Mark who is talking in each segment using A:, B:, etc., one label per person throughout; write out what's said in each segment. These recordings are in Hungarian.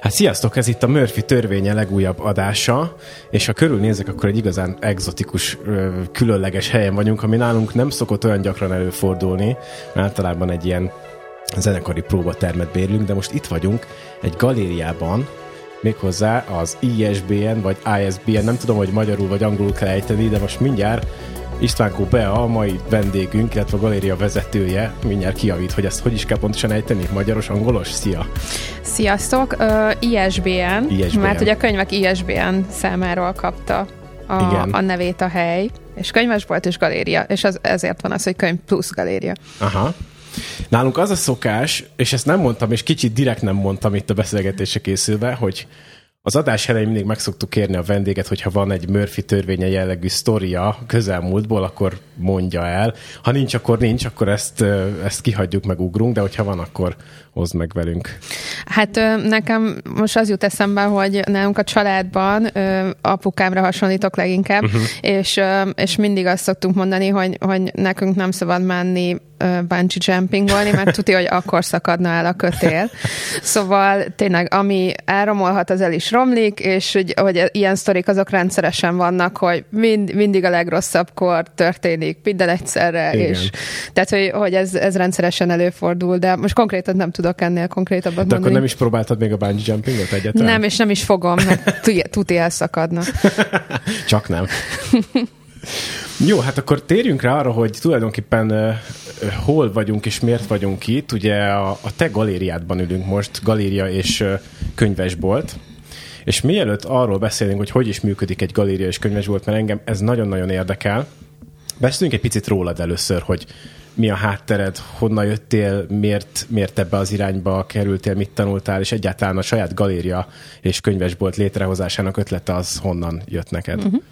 A: Hát sziasztok, ez itt a Murphy törvénye legújabb adása, és ha körülnézek, akkor egy igazán egzotikus, különleges helyen vagyunk, ami nálunk nem szokott olyan gyakran előfordulni, általában egy ilyen zenekari próbatermet bérlünk, de most itt vagyunk egy galériában, méghozzá az ISBN vagy ISBN, nem tudom, hogy magyarul vagy angolul kell ejteni, de most mindjárt Istvánkó Bea, a mai vendégünk, illetve a galéria vezetője, mindjárt kijavít, hogy ezt hogy is kell pontosan ejteni, magyaros, angolos? Szia!
B: Sziasztok! Uh, ISBN, ISBN, mert ugye a könyvek ISBN számáról kapta a, a nevét a hely, és könyvesbolt és galéria, és az, ezért van az, hogy könyv plusz galéria.
A: Aha. Nálunk az a szokás, és ezt nem mondtam, és kicsit direkt nem mondtam itt a beszélgetése készülve, hogy az adás elején mindig meg szoktuk kérni a vendéget, hogyha van egy Murphy törvénye jellegű sztoria közelmúltból, akkor mondja el. Ha nincs, akkor nincs, akkor ezt, ezt kihagyjuk, meg ugrunk, de hogyha van, akkor hozd meg velünk.
B: Hát nekem most az jut eszembe, hogy nálunk a családban apukámra hasonlítok leginkább, uh-huh. és, és mindig azt szoktunk mondani, hogy, hogy nekünk nem szabad menni bungee jumpingolni, mert tudja, hogy akkor szakadna el a kötél. Szóval tényleg, ami elromolhat, az el is romlik, és hogy, hogy ilyen sztorik azok rendszeresen vannak, hogy mind, mindig a legrosszabbkor történik, minden egyszerre, Igen. és tehát, hogy, hogy ez, ez rendszeresen előfordul, de most konkrétan nem tudok ennél konkrétabbat
A: de mondani. akkor nem is próbáltad még a bungee jumpingot egyáltalán?
B: Nem, és nem is fogom, mert tuti elszakadna.
A: Csak nem. Jó, hát akkor térjünk rá arra, hogy tulajdonképpen uh, hol vagyunk és miért vagyunk itt. Ugye a, a te galériádban ülünk most, galéria és uh, könyvesbolt. És mielőtt arról beszélünk, hogy hogy is működik egy galéria és könyvesbolt, mert engem ez nagyon-nagyon érdekel, beszéljünk egy picit rólad először, hogy mi a háttered, honnan jöttél, miért, miért ebbe az irányba kerültél, mit tanultál, és egyáltalán a saját galéria és könyvesbolt létrehozásának ötlete az honnan jött neked? Uh-huh.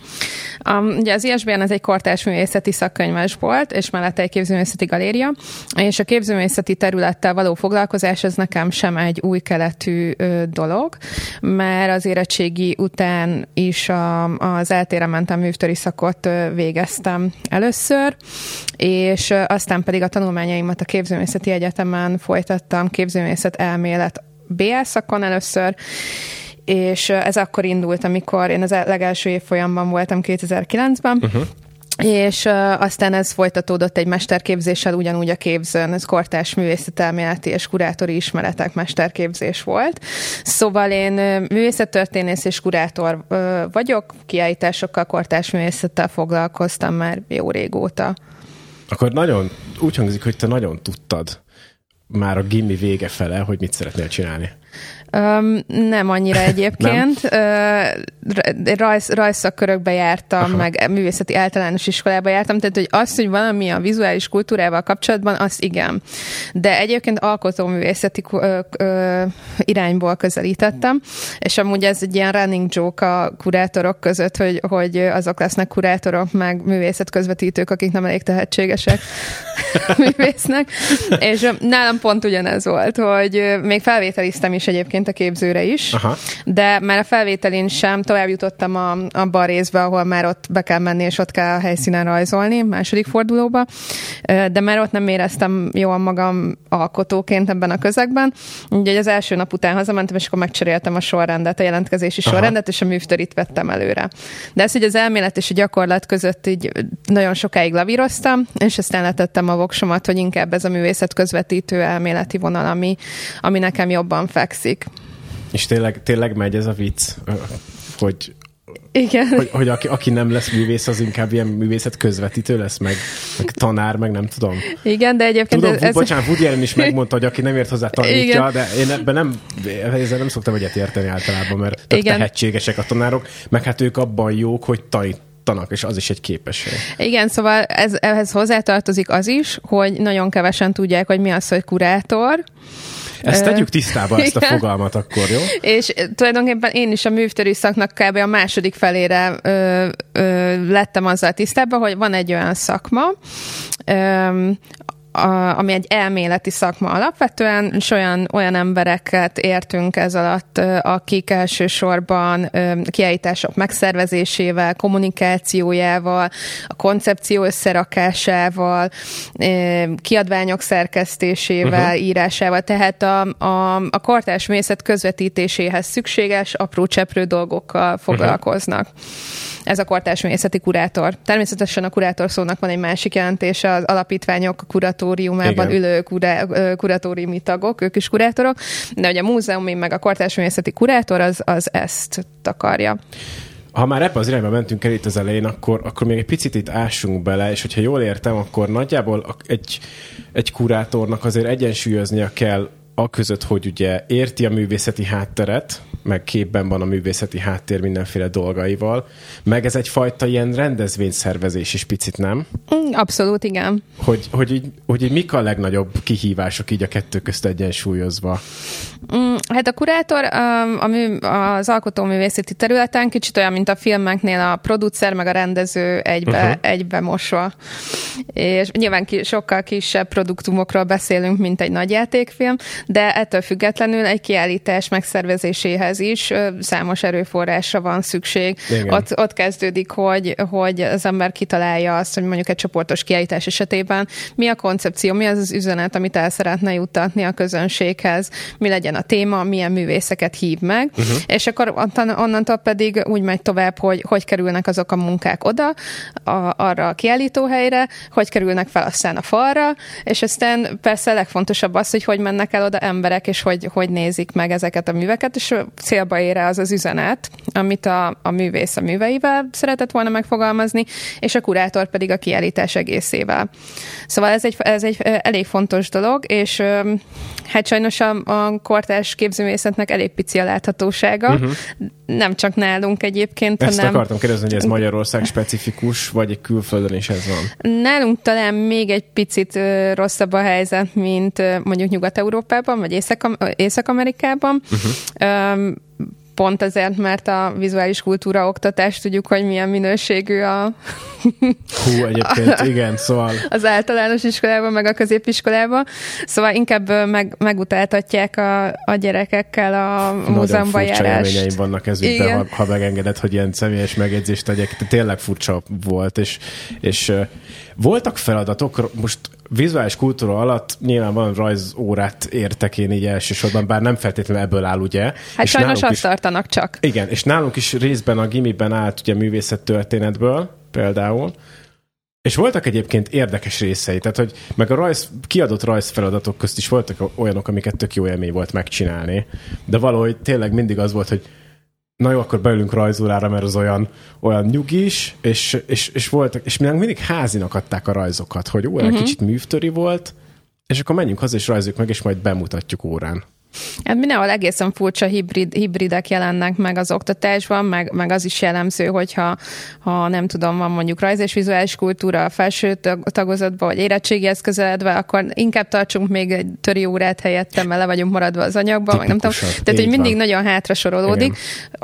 B: Um, ugye az ISBN ez egy kortárs művészeti szakkönyvesbolt, és mellette egy képzőművészeti galéria, és a képzőművészeti területtel való foglalkozás az nekem sem egy új keletű ö, dolog, mert az érettségi után is a, az eltére mentem művtöri szakot ö, végeztem először, és azt aztán pedig a tanulmányaimat a Képzőművészeti Egyetemen folytattam, képzőművészet elmélet BL szakon először, és ez akkor indult, amikor én az legelső évfolyamban voltam 2009-ben, uh-huh és uh, aztán ez folytatódott egy mesterképzéssel ugyanúgy a képzőn, ez kortás művészetelméleti és kurátori ismeretek mesterképzés volt. Szóval én uh, művészettörténész és kurátor uh, vagyok, kiállításokkal, kortás művészettel foglalkoztam már jó régóta.
A: Akkor nagyon, úgy hangzik, hogy te nagyon tudtad már a gimmi vége fele, hogy mit szeretnél csinálni.
B: Um, nem annyira egyébként. uh, rajz, rajzszakkörökbe jártam, Aha. meg művészeti általános iskolába jártam, tehát hogy az, hogy valami a vizuális kultúrával kapcsolatban, az igen. De egyébként alkotóművészeti uh, uh, irányból közelítettem, és amúgy ez egy ilyen running joke a kurátorok között, hogy, hogy azok lesznek kurátorok, meg művészetközvetítők, akik nem elég tehetségesek művésznek. És nálam pont ugyanez volt, hogy még felvételiztem is egyébként egyébként a képzőre is, Aha. de már a felvételén sem tovább jutottam a, abba a részbe, ahol már ott be kell menni, és ott kell a helyszínen rajzolni, második fordulóba, de már ott nem éreztem jól magam alkotóként ebben a közegben. Úgyhogy az első nap után hazamentem, és akkor megcseréltem a sorrendet, a jelentkezési Aha. sorrendet, és a művtörit vettem előre. De ez, hogy az elmélet és a gyakorlat között így nagyon sokáig lavíroztam, és aztán letettem a voksomat, hogy inkább ez a művészet közvetítő elméleti vonal, ami, ami nekem jobban fekszik.
A: És tényleg, tényleg megy ez a vicc, hogy
B: igen.
A: Hogy, hogy aki, aki nem lesz művész, az inkább ilyen művészet közvetítő lesz, meg, meg tanár, meg nem tudom.
B: Igen, de egyébként...
A: Tudom, ez... bocsánat, Woody Allen is megmondta, hogy aki nem ért hozzá tanítja, Igen. de én ebben nem, ezzel nem szoktam egyet érteni általában, mert tök Igen. tehetségesek a tanárok, meg hát ők abban jók, hogy tanít, tanak, és az is egy képesség.
B: Igen, szóval ez, ehhez hozzátartozik az is, hogy nagyon kevesen tudják, hogy mi az, hogy kurátor,
A: ezt tegyük tisztába, ezt a fogalmat akkor, jó?
B: És tulajdonképpen én is a művtöri szaknak kb. a második felére ö, ö, lettem azzal tisztában, hogy van egy olyan szakma, ö, a, ami egy elméleti szakma alapvetően, és olyan, olyan embereket értünk ez alatt, akik elsősorban kiállítások megszervezésével, kommunikációjával, a koncepció összerakásával, kiadványok szerkesztésével, uh-huh. írásával, tehát a, a, a kortás mészet közvetítéséhez szükséges apró cseprő dolgokkal foglalkoznak. Uh-huh ez a kortárs művészeti kurátor. Természetesen a kurátor szónak van egy másik jelentése, az alapítványok kuratóriumában Igen. ülő kurá, kuratóriumi tagok, ők is kurátorok, de hogy a múzeumi meg a kortárs művészeti kurátor az, az ezt takarja.
A: Ha már ebbe az irányba mentünk el itt az elején, akkor, akkor még egy picit itt ássunk bele, és hogyha jól értem, akkor nagyjából egy, egy kurátornak azért egyensúlyoznia kell a között, hogy ugye érti a művészeti hátteret, meg képben van a művészeti háttér mindenféle dolgaival, meg ez egyfajta ilyen rendezvényszervezés is picit, nem?
B: Mm, abszolút, igen.
A: Hogy, hogy, így, hogy így mik a legnagyobb kihívások így a kettő közt egyensúlyozva?
B: Mm, hát a kurátor a, a mű, az alkotóművészeti területen kicsit olyan, mint a filmeknél a producer meg a rendező egybe, uh-huh. egybe mosva. És nyilván ki, sokkal kisebb produktumokról beszélünk, mint egy nagy játékfilm, de ettől függetlenül egy kiállítás megszervezéséhez is számos erőforrásra van szükség. Ott, ott kezdődik, hogy, hogy az ember kitalálja azt, hogy mondjuk egy csoportos kiállítás esetében mi a koncepció, mi az az üzenet, amit el szeretne juttatni a közönséghez, mi legyen a téma, milyen művészeket hív meg, uh-huh. és akkor onnantól pedig úgy megy tovább, hogy hogy kerülnek azok a munkák oda, a, arra a kiállítóhelyre, hogy kerülnek fel aztán a falra, és aztán persze a legfontosabb az, hogy hogy mennek el oda emberek, és hogy, hogy nézik meg ezeket a műveket, és célba ér az az üzenet, amit a, a művész a műveivel szeretett volna megfogalmazni, és a kurátor pedig a kiállítás egészével. Szóval ez egy, ez egy elég fontos dolog, és hát sajnos a, a kortás képzőművészetnek elég pici a láthatósága, uh-huh. Nem csak nálunk egyébként,
A: Ezt hanem... akartam kérdezni, hogy ez Magyarország specifikus, vagy egy külföldön is ez van?
B: Nálunk talán még egy picit rosszabb a helyzet, mint mondjuk Nyugat-Európában, vagy Észak-Amerikában. Uh-huh pont ezért, mert a vizuális kultúra oktatás tudjuk, hogy milyen minőségű a...
A: Hú, egyébként igen, szóval...
B: Az általános iskolában, meg a középiskolában. Szóval inkább meg, megutáltatják a, a gyerekekkel a múzeumban járást.
A: Nagyon vannak ezügyben, ha, ha megengedett, hogy ilyen személyes megjegyzést tegyek. Tényleg furcsa volt, és, és voltak feladatok, most vizuális kultúra alatt nyilván van rajzórát értek én így elsősorban, bár nem feltétlenül ebből áll, ugye?
B: Hát és sajnos azt is, tartanak csak.
A: Igen, és nálunk is részben a gimiben állt ugye művészettörténetből például, és voltak egyébként érdekes részei, tehát hogy meg a rajz, kiadott rajzfeladatok közt is voltak olyanok, amiket tök jó élmény volt megcsinálni, de valahogy tényleg mindig az volt, hogy na jó, akkor beülünk rajzórára, mert az olyan, olyan nyugis, és, és, és voltak, és mindig házinak adták a rajzokat, hogy ó, uh-huh. kicsit művtöri volt, és akkor menjünk haza, és rajzoljuk meg, és majd bemutatjuk órán.
B: Hát mindenhol egészen furcsa hibrid, hibridek jelennek meg az oktatásban, meg, meg az is jellemző, hogyha ha nem tudom, van mondjuk rajz és vizuális kultúra a felső tagozatban, vagy érettségihez közeledve, akkor inkább tartsunk még egy töri órát helyette, mert le vagyunk maradva az anyagban, meg nem tudom. Tehát, hogy mindig van. nagyon hátra sorolódik. Igen.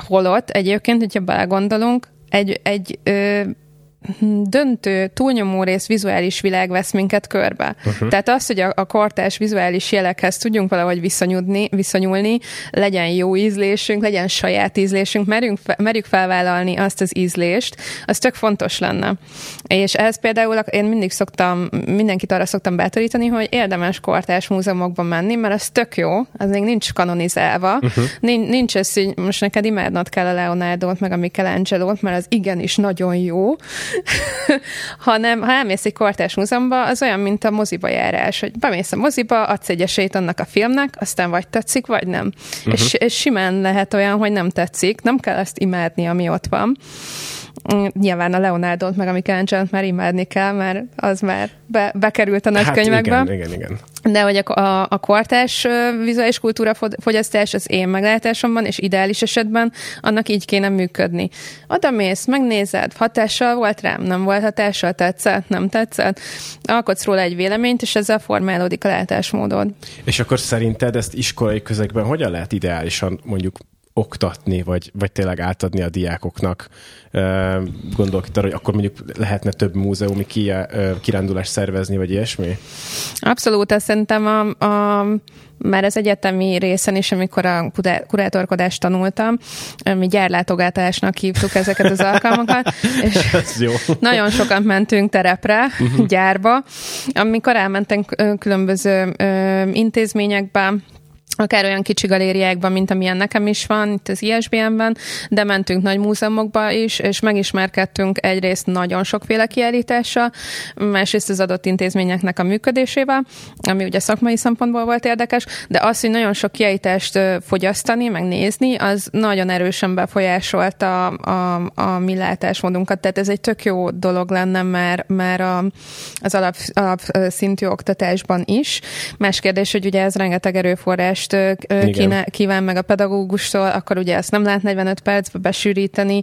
B: Holott egyébként, hogyha belegondolunk, egy, egy ö, döntő, túlnyomó rész vizuális világ vesz minket körbe. Uh-huh. Tehát az, hogy a, a kortás vizuális jelekhez tudjunk valahogy viszonyulni, viszonyulni, legyen jó ízlésünk, legyen saját ízlésünk, merjünk, merjük felvállalni azt az ízlést, az tök fontos lenne. És ez például én mindig szoktam, mindenkit arra szoktam bátorítani, hogy érdemes kortás múzeumokban menni, mert az tök jó, az még nincs kanonizálva, uh-huh. nincs, nincs ez, hogy most neked imádnod kell a Leonardo-t, meg a Michelangelo-t, mert az igenis nagyon jó, hanem ha elmész egy kortás múzeumban, az olyan, mint a moziba járás, hogy bemész a moziba, adsz egy esélyt annak a filmnek, aztán vagy tetszik, vagy nem. Uh-huh. És, és simán lehet olyan, hogy nem tetszik, nem kell ezt imádni, ami ott van. Nyilván a Leonardo-t meg a michelangelo már imádni kell, mert az már be, bekerült a nagykönyvekbe. Hát
A: igen, igen, igen.
B: De hogy a, a, a kortás vizuális kultúra fogyasztás az én meglátásomban, és ideális esetben annak így kéne működni. Oda mész, megnézed, hatással volt rám, nem volt hatással, tetszett, nem tetszett, alkotsz róla egy véleményt, és ezzel formálódik a látásmódod.
A: És akkor szerinted ezt iskolai közegben hogyan lehet ideálisan mondjuk oktatni, vagy, vagy tényleg átadni a diákoknak. Gondolok itt arra, hogy akkor mondjuk lehetne több múzeumi kirándulást szervezni, vagy ilyesmi?
B: Abszolút, ezt szerintem a, a már az egyetemi részen is, amikor a kurátorkodást tanultam, mi gyárlátogatásnak hívtuk ezeket az alkalmakat, és jó. nagyon sokan mentünk terepre, uh-huh. gyárba, amikor elmentünk különböző intézményekbe, akár olyan kicsi galériákban, mint amilyen nekem is van, itt az ISBN-ben, de mentünk nagy múzeumokba is, és megismerkedtünk egyrészt nagyon sokféle kiállítással, másrészt az adott intézményeknek a működésével, ami ugye szakmai szempontból volt érdekes, de az, hogy nagyon sok kiállítást fogyasztani, meg nézni, az nagyon erősen befolyásolta a, a, a mi látásmódunkat, tehát ez egy tök jó dolog lenne mert, mert a, az alap, alapszintű oktatásban is. Más kérdés, hogy ugye ez rengeteg erőforrás tudást kine, kíván meg a pedagógustól, akkor ugye ezt nem lehet 45 percbe besűríteni,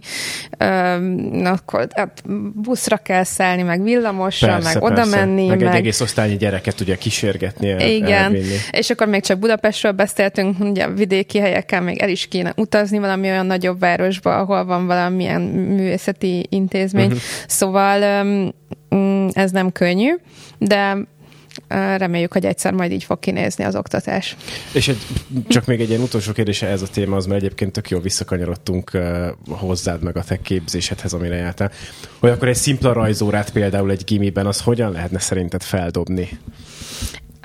B: akkor hát buszra kell szállni, meg villamosra, persze, meg oda menni.
A: Meg, meg egy egész osztályi gyereket ugye kísérgetni. El,
B: Igen, elvinni. és akkor még csak Budapestről beszéltünk, ugye vidéki helyekkel még el is kéne utazni valami olyan nagyobb városba, ahol van valamilyen művészeti intézmény. Uh-huh. Szóval mm, ez nem könnyű, de reméljük, hogy egyszer majd így fog kinézni az oktatás.
A: És egy, csak még egy ilyen utolsó kérdése ez a téma, az mert egyébként tök jól visszakanyarodtunk uh, hozzád meg a te képzésedhez, amire jártál. Hogy akkor egy szimpla rajzórát például egy gimiben, az hogyan lehetne szerinted feldobni?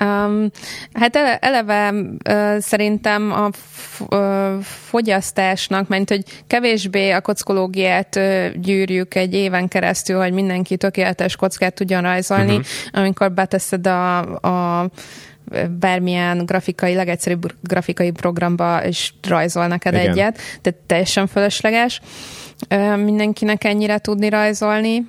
B: Um, hát ele, eleve uh, szerintem a f, uh, fogyasztásnak, mert hogy kevésbé a kockológiát uh, gyűrjük egy éven keresztül, hogy mindenki tökéletes kockát tudjon rajzolni, uh-huh. amikor beteszed a, a bármilyen grafikai, legegyszerűbb grafikai programba, és rajzol neked Igen. egyet, tehát teljesen fölösleges mindenkinek ennyire tudni rajzolni,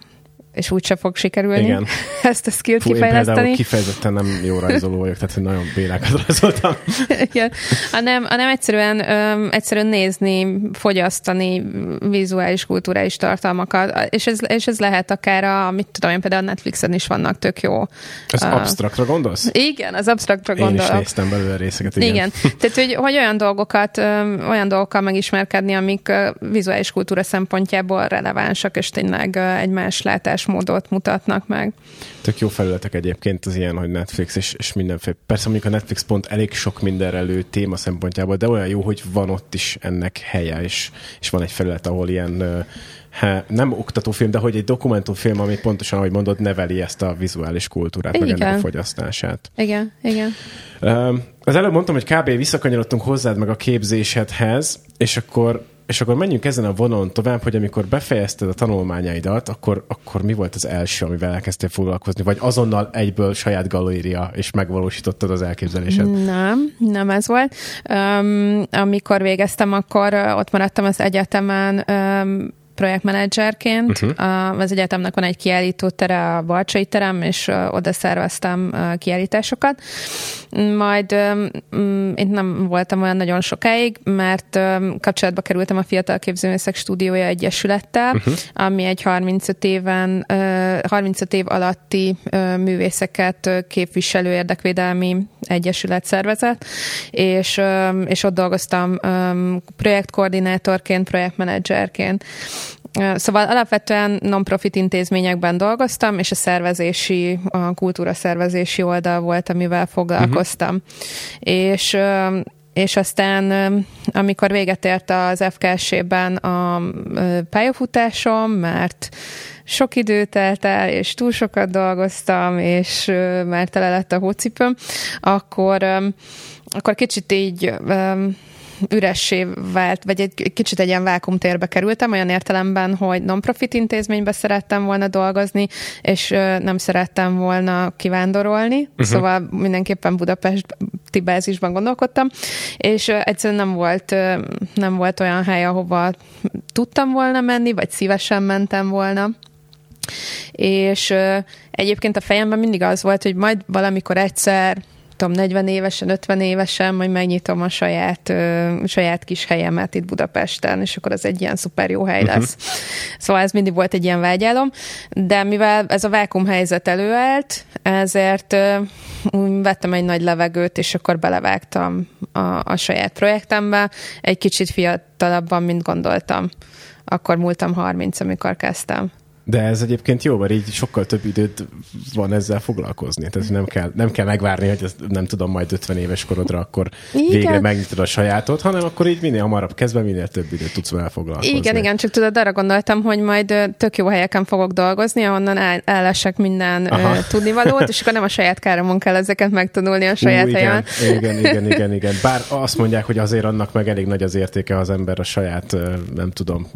B: és úgyse fog sikerülni Igen. ezt a skillt Fú, kifejleszteni. Én
A: kifejezetten nem jó rajzoló vagyok, tehát nagyon bélákat rajzoltam.
B: Igen. Hanem, hanem egyszerűen, öm, egyszerűen nézni, fogyasztani vizuális, kulturális tartalmakat, és ez, és ez lehet akár a, mit tudom én, például a Netflixen is vannak tök jó.
A: Az uh, abstraktra gondolsz?
B: Igen, az abstraktra gondolok.
A: Én is néztem belőle részeket, igen.
B: igen. Tehát, hogy, hogy olyan dolgokat, öm, olyan dolgokkal megismerkedni, amik uh, vizuális kultúra szempontjából relevánsak, és tényleg uh, egy más látás látásmódot mutatnak meg.
A: Tök jó felületek egyébként az ilyen, hogy Netflix és, és mindenféle. Persze mondjuk a Netflix pont elég sok mindenre elő téma szempontjából, de olyan jó, hogy van ott is ennek helye, és, és van egy felület, ahol ilyen he, nem oktatófilm, de hogy egy dokumentumfilm, ami pontosan, ahogy mondod, neveli ezt a vizuális kultúrát, igen. meg ennek a fogyasztását.
B: Igen, igen.
A: Az előbb mondtam, hogy kb. visszakanyarodtunk hozzád meg a képzésedhez, és akkor és akkor menjünk ezen a vonalon tovább, hogy amikor befejezted a tanulmányaidat, akkor, akkor mi volt az első, amivel elkezdtél foglalkozni? Vagy azonnal egyből saját galéria, és megvalósítottad az elképzelésed?
B: Nem, nem ez volt. Um, amikor végeztem, akkor ott maradtam az egyetemen, um, projektmenedzserként. Uh-huh. Az egyetemnek van egy kiállító tere, a Balcsai terem, és oda szerveztem kiállításokat. Majd én nem voltam olyan nagyon sokáig, mert kapcsolatba kerültem a Fiatal Képzőművészek Stúdiója Egyesülettel, uh-huh. ami egy 35 éven, 35 év alatti művészeket képviselő érdekvédelmi egyesület szervezet, és, és ott dolgoztam projektkoordinátorként, projektmenedzserként. Szóval alapvetően non-profit intézményekben dolgoztam, és a szervezési, a kultúra szervezési oldal volt, amivel foglalkoztam. Uh-huh. És és aztán amikor véget ért az FKS-ben a pályafutásom, mert sok idő telt el, és túl sokat dolgoztam, és már tele lett a hócipőm, akkor, akkor kicsit így üressé vált, vagy egy kicsit egy ilyen vákumtérbe kerültem, olyan értelemben, hogy non-profit intézménybe szerettem volna dolgozni, és nem szerettem volna kivándorolni, uh-huh. szóval mindenképpen Budapesti bázisban gondolkodtam, és egyszerűen nem volt, nem volt olyan hely, ahova tudtam volna menni, vagy szívesen mentem volna. És egyébként a fejemben mindig az volt, hogy majd valamikor egyszer tudom, 40 évesen, 50 évesen, majd megnyitom a saját, ö, saját kis helyemet itt Budapesten, és akkor az egy ilyen szuper jó hely mhm. lesz. Uh-huh. Szóval ez mindig volt egy ilyen vágyálom, de mivel ez a vákum helyzet előállt, ezért ö, vettem egy nagy levegőt, és akkor belevágtam a, a saját projektembe, egy kicsit fiatalabban, mint gondoltam. Akkor múltam 30, amikor kezdtem.
A: De ez egyébként jó, mert így sokkal több időt van ezzel foglalkozni. Tehát nem kell, nem kell megvárni, hogy ez, nem tudom, majd 50 éves korodra akkor igen. végre megnyitod a sajátot, hanem akkor így minél hamarabb kezdve, minél több időt tudsz vele foglalkozni.
B: Igen, igen, csak tudod, arra gondoltam, hogy majd tök jó helyeken fogok dolgozni, ahonnan el, ellesek minden Aha. tudnivalót, és akkor nem a saját káromon kell ezeket megtanulni a saját
A: Ú,
B: helyen.
A: Igen, igen, igen, igen, igen. Bár azt mondják, hogy azért annak meg elég nagy az értéke, az ember a saját, nem tudom,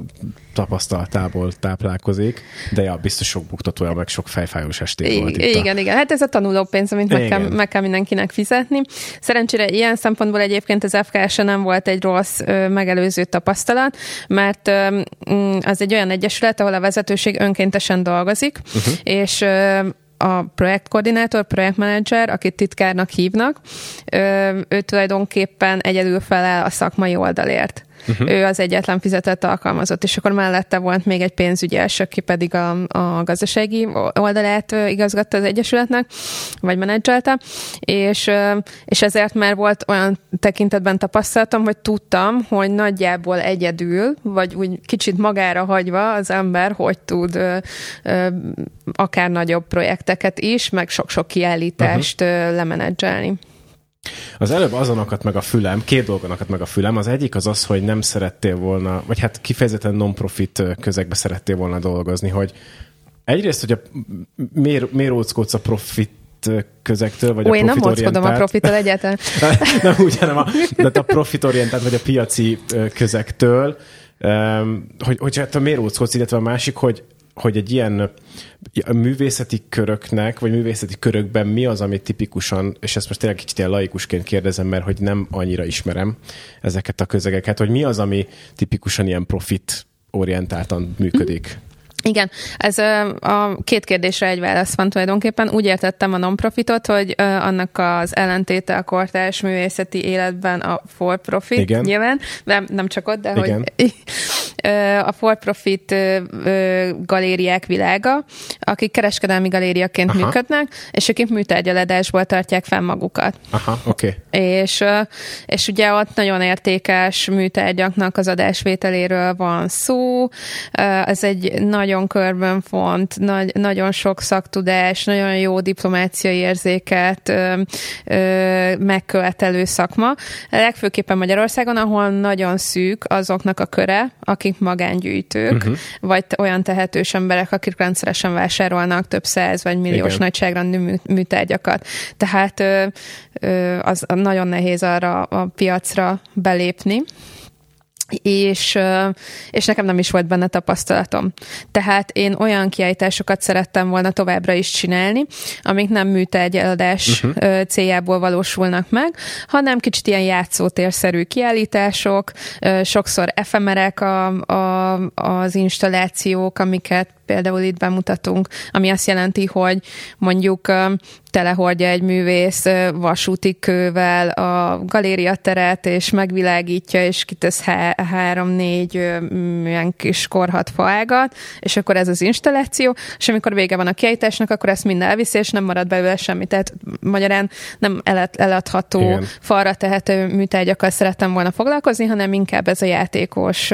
A: tapasztalatából táplálkozik. De ja, biztos sok buktatója, meg sok fejfájós esté volt
B: itt Igen, a... igen. Hát ez a tanulópénz, amit meg kell, meg kell mindenkinek fizetni. Szerencsére ilyen szempontból egyébként az FKS nem volt egy rossz ö, megelőző tapasztalat, mert ö, mm, az egy olyan egyesület, ahol a vezetőség önkéntesen dolgozik, uh-huh. és ö, a projektkoordinátor, projektmenedzser, akit titkárnak hívnak, ő tulajdonképpen egyedül felel a szakmai oldalért. Uh-huh. Ő az egyetlen fizetett alkalmazott, és akkor mellette volt még egy pénzügyes, aki pedig a, a gazdasági oldalát igazgatta az Egyesületnek, vagy menedzselte, és, és ezért már volt olyan tekintetben tapasztalatom, hogy tudtam, hogy nagyjából egyedül, vagy úgy kicsit magára hagyva az ember, hogy tud ö, ö, akár nagyobb projekteket is, meg sok-sok kiállítást uh-huh. lemenedzselni.
A: Az előbb azon akadt meg a fülem, két dolgon akadt meg a fülem. Az egyik az az, hogy nem szerettél volna, vagy hát kifejezetten non-profit közegbe szerettél volna dolgozni, hogy egyrészt, hogy a, miért, miért a profit közektől, vagy
B: Ó,
A: a
B: én nem óckodom a profitól egyáltalán.
A: nem úgy, hanem a, de a profitorientált, vagy a piaci közektől, hogy, hogy hát a miért óckodsz, illetve a másik, hogy hogy egy ilyen művészeti köröknek, vagy művészeti körökben mi az, ami tipikusan, és ezt most tényleg kicsit ilyen laikusként kérdezem, mert hogy nem annyira ismerem ezeket a közegeket, hogy mi az, ami tipikusan ilyen profit orientáltan működik? Mm.
B: Igen, ez a két kérdésre egy válasz van tulajdonképpen. Úgy értettem a non-profitot, hogy annak az ellentéte a kortárs művészeti életben a for-profit nyilván, de nem csak ott, de Igen. hogy a for-profit galériák világa, akik kereskedelmi galériaként Aha. működnek, és akik műtárgyaladásból tartják fenn magukat.
A: Aha, oké. Okay.
B: És, és ugye ott nagyon értékes műtárgyaknak az adásvételéről van szó. Ez egy nagyon nagyon körben font, nagy, nagyon sok szaktudás, nagyon jó diplomáciai érzéket megkövetelő szakma. Legfőképpen Magyarországon, ahol nagyon szűk azoknak a köre, akik magángyűjtők, uh-huh. vagy olyan tehetős emberek, akik rendszeresen vásárolnak több száz vagy milliós Igen. nagyságrendű műtárgyakat. Tehát ö, ö, az nagyon nehéz arra a piacra belépni és, és nekem nem is volt benne tapasztalatom. Tehát én olyan kiállításokat szerettem volna továbbra is csinálni, amik nem műtárgyaladás uh-huh. céljából valósulnak meg, hanem kicsit ilyen játszótérszerű kiállítások, sokszor efemerek a, a, az installációk, amiket például itt bemutatunk, ami azt jelenti, hogy mondjuk telehordja egy művész vasúti kővel a galériateret, és megvilágítja, és kitesz há- három-négy ilyen kis korhat faágat, és akkor ez az installáció, és amikor vége van a kiállításnak, akkor ezt mind elviszi, és nem marad belőle semmi. Tehát magyarán nem eladható, Igen. falra tehető műtárgyakkal szerettem volna foglalkozni, hanem inkább ez a játékos,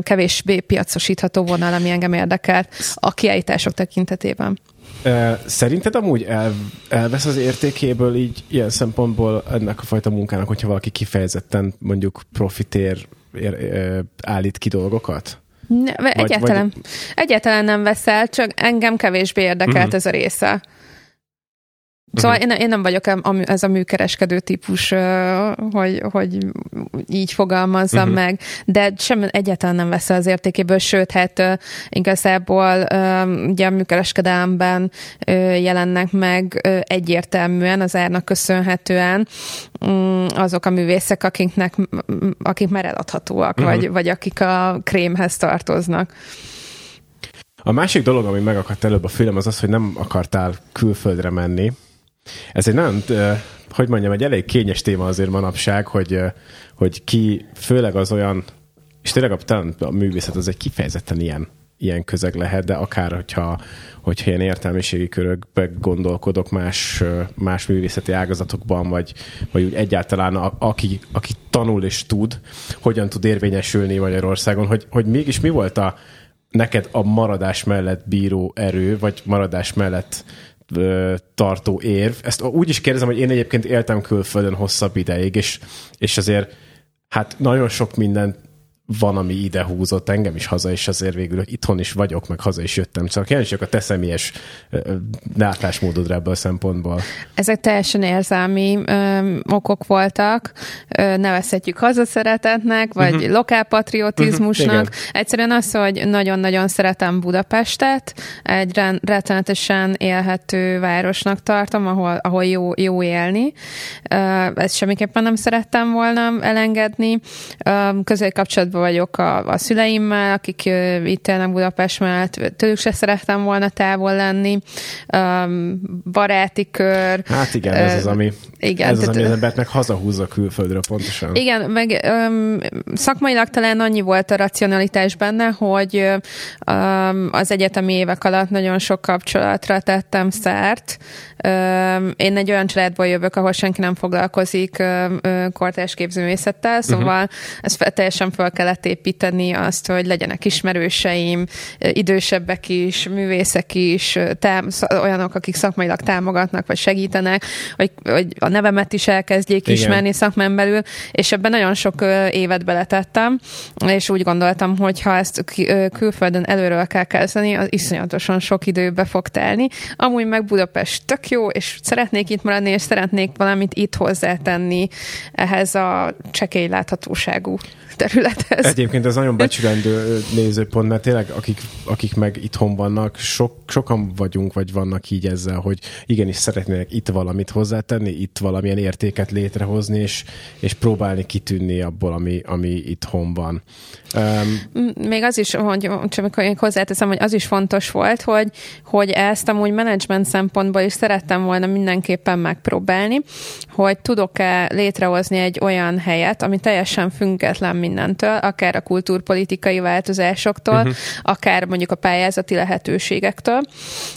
B: kevésbé piacosítható vonal, ami engem érdekelt a kiállítások tekintetében.
A: Szerinted amúgy el, elvesz az értékéből így ilyen szempontból ennek a fajta munkának, hogyha valaki kifejezetten mondjuk profitér ér, ér, állít ki dolgokat?
B: Ne, vagy, egyáltalán, vagy... egyáltalán nem veszel, csak engem kevésbé érdekelt uh-huh. ez a része. Szóval uh-huh. én, én nem vagyok ez a műkereskedő típus, hogy, hogy így fogalmazzam uh-huh. meg, de sem egyáltalán nem vesz az értékéből, sőt, hát igazából ugye a műkereskedelemben jelennek meg egyértelműen az árnak köszönhetően mm, azok a művészek, akiknek, akik már eladhatóak, uh-huh. vagy, vagy akik a krémhez tartoznak.
A: A másik dolog, ami megakadt előbb a film, az az, hogy nem akartál külföldre menni, Ez egy nagyon, hogy mondjam, egy elég kényes téma azért manapság, hogy, hogy ki, főleg az olyan, és tényleg a, a művészet az egy kifejezetten ilyen ilyen közeg lehet, de akár, hogyha, hogyha ilyen értelmiségi körökbe gondolkodok más, más művészeti ágazatokban, vagy, vagy úgy egyáltalán a, aki, aki tanul és tud, hogyan tud érvényesülni Magyarországon, hogy, hogy mégis mi volt a neked a maradás mellett bíró erő, vagy maradás mellett tartó érv. Ezt úgy is kérdezem, hogy én egyébként éltem külföldön hosszabb ideig, és, és azért hát nagyon sok mindent van, ami ide húzott engem is haza, és azért végül itthon is vagyok, meg haza is jöttem. Csak kíváncsiak a te személyes látásmódodra ebből a szempontból.
B: Ezek teljesen érzelmi ö, okok voltak. Ö, nevezhetjük hazaszeretetnek, vagy uh-huh. lokálpatriotizmusnak. Uh-huh. Egyszerűen az, hogy nagyon-nagyon szeretem Budapestet, egy rettenetesen élhető városnak tartom, ahol, ahol jó, jó élni. Ö, ezt semmiképpen nem szerettem volna elengedni. Ö, közeli kapcsolatban vagyok a, a szüleimmel, akik uh, itt élnek Budapest mellett, tőlük se szerettem volna távol lenni. Um, baráti kör.
A: Hát igen, ez az, ami, igen, ez az, ami az embert meg hazahúzza külföldről pontosan.
B: Igen, meg um, szakmailag talán annyi volt a racionalitás benne, hogy um, az egyetemi évek alatt nagyon sok kapcsolatra tettem szert. Um, én egy olyan családból jövök, ahol senki nem foglalkozik um, kortárs képzőművészettel, szóval uh-huh. ezt teljesen fel kell kellett építeni azt, hogy legyenek ismerőseim, idősebbek is, művészek is, tám- olyanok, akik szakmailag támogatnak, vagy segítenek, hogy, hogy a nevemet is elkezdjék Igen. ismerni szakmán belül, és ebben nagyon sok évet beletettem, és úgy gondoltam, hogy ha ezt külföldön előről kell kezdeni, az iszonyatosan sok időbe fog telni. Amúgy meg Budapest tök jó, és szeretnék itt maradni, és szeretnék valamit itt hozzátenni ehhez a csekély láthatóságú területhez.
A: Egyébként ez nagyon becsülendő nézőpont, mert tényleg akik, akik meg itthon vannak, sok, sokan vagyunk, vagy vannak így ezzel, hogy igenis szeretnének itt valamit hozzátenni, itt valamilyen értéket létrehozni, és, és próbálni kitűnni abból, ami, ami itthon van.
B: Um, Még az is, hogy csak én hozzáteszem, hogy az is fontos volt, hogy, hogy ezt amúgy menedzsment szempontból is szerettem volna mindenképpen megpróbálni, hogy tudok-e létrehozni egy olyan helyet, ami teljesen független mindentől, akár a kultúrpolitikai változásoktól, uh-huh. akár mondjuk a pályázati lehetőségektől,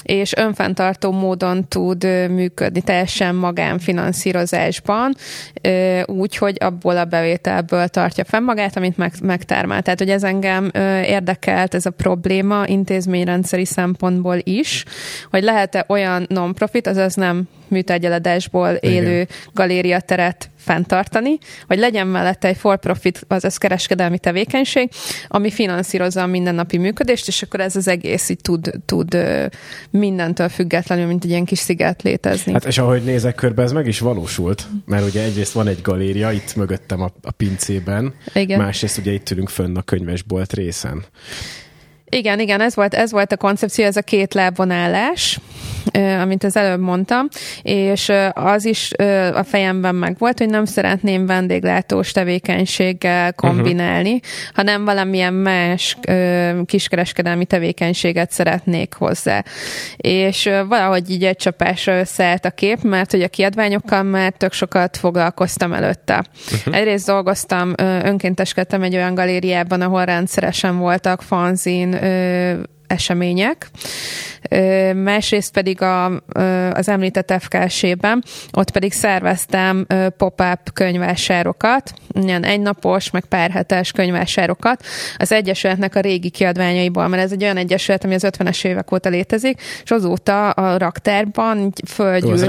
B: és önfenntartó módon tud működni, teljesen magánfinanszírozásban, úgy, hogy abból a bevételből tartja fenn magát, amit meg, megtermel. Tehát, hogy ez engem érdekelt, ez a probléma intézményrendszeri szempontból is, hogy lehet-e olyan non-profit, azaz nem műtárgyaladásból élő galériateret fenntartani, hogy legyen mellette egy for-profit, azaz kereskedelmi tevékenység, ami finanszírozza a mindennapi működést, és akkor ez az egész így tud, tud mindentől függetlenül, mint egy ilyen kis sziget létezni.
A: Hát és ahogy nézek körbe, ez meg is valósult, mert ugye egyrészt van egy galéria itt mögöttem a, a pincében, Igen. másrészt ugye itt ülünk fönn a könyvesbolt részen.
B: Igen, igen, ez volt, ez volt a koncepció, ez a két lábvonállás, amit az előbb mondtam, és az is a fejemben meg volt, hogy nem szeretném vendéglátós tevékenységgel kombinálni, uh-huh. hanem valamilyen más kiskereskedelmi tevékenységet szeretnék hozzá. És valahogy így egy csapásra összeállt a kép, mert hogy a kiadványokkal már tök sokat foglalkoztam előtte. Uh-huh. Egyrészt dolgoztam, önkénteskedtem egy olyan galériában, ahol rendszeresen voltak fanzin uh, események. Másrészt pedig a, az említett FKS-ében, ott pedig szerveztem pop-up könyvásárokat, ilyen egynapos, meg párhetes könyvásárokat az Egyesületnek a régi kiadványaiból, mert ez egy olyan egyesület, ami az 50-es évek óta létezik, és azóta a raktárban földgyűlt.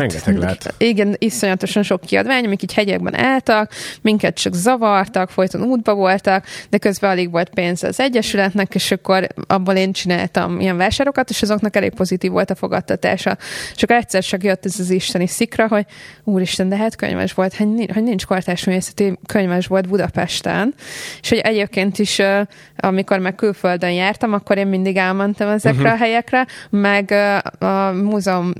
B: Igen, iszonyatosan sok kiadvány, amik így hegyekben álltak, minket csak zavartak, folyton útba voltak, de közben alig volt pénz az Egyesületnek, és akkor abból én csináltam ilyen vásárokat, és azoknak elég pozitív volt a fogadtatása. Csak egyszer csak jött ez az isteni szikra, hogy úristen, de hát könyves volt, hogy nincs, hogy nincs kortársművészeti könyves volt Budapesten, és hogy egyébként is, amikor meg külföldön jártam, akkor én mindig elmentem ezekre uh-huh. a helyekre, meg a múzeum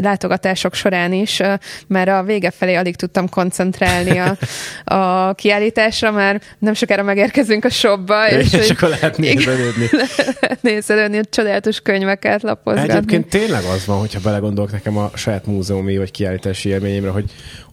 B: látogatások során is, mert a vége felé alig tudtam koncentrálni a, a kiállításra, mert nem sokára megérkezünk a shopba,
A: és, és akkor lehet nézelődni.
B: nézelődni, csodálatos könyveket lapozgatni.
A: Egyébként tényleg az van, hogyha belegondolok nekem a saját múzeumi vagy kiállítási élményemre, hogy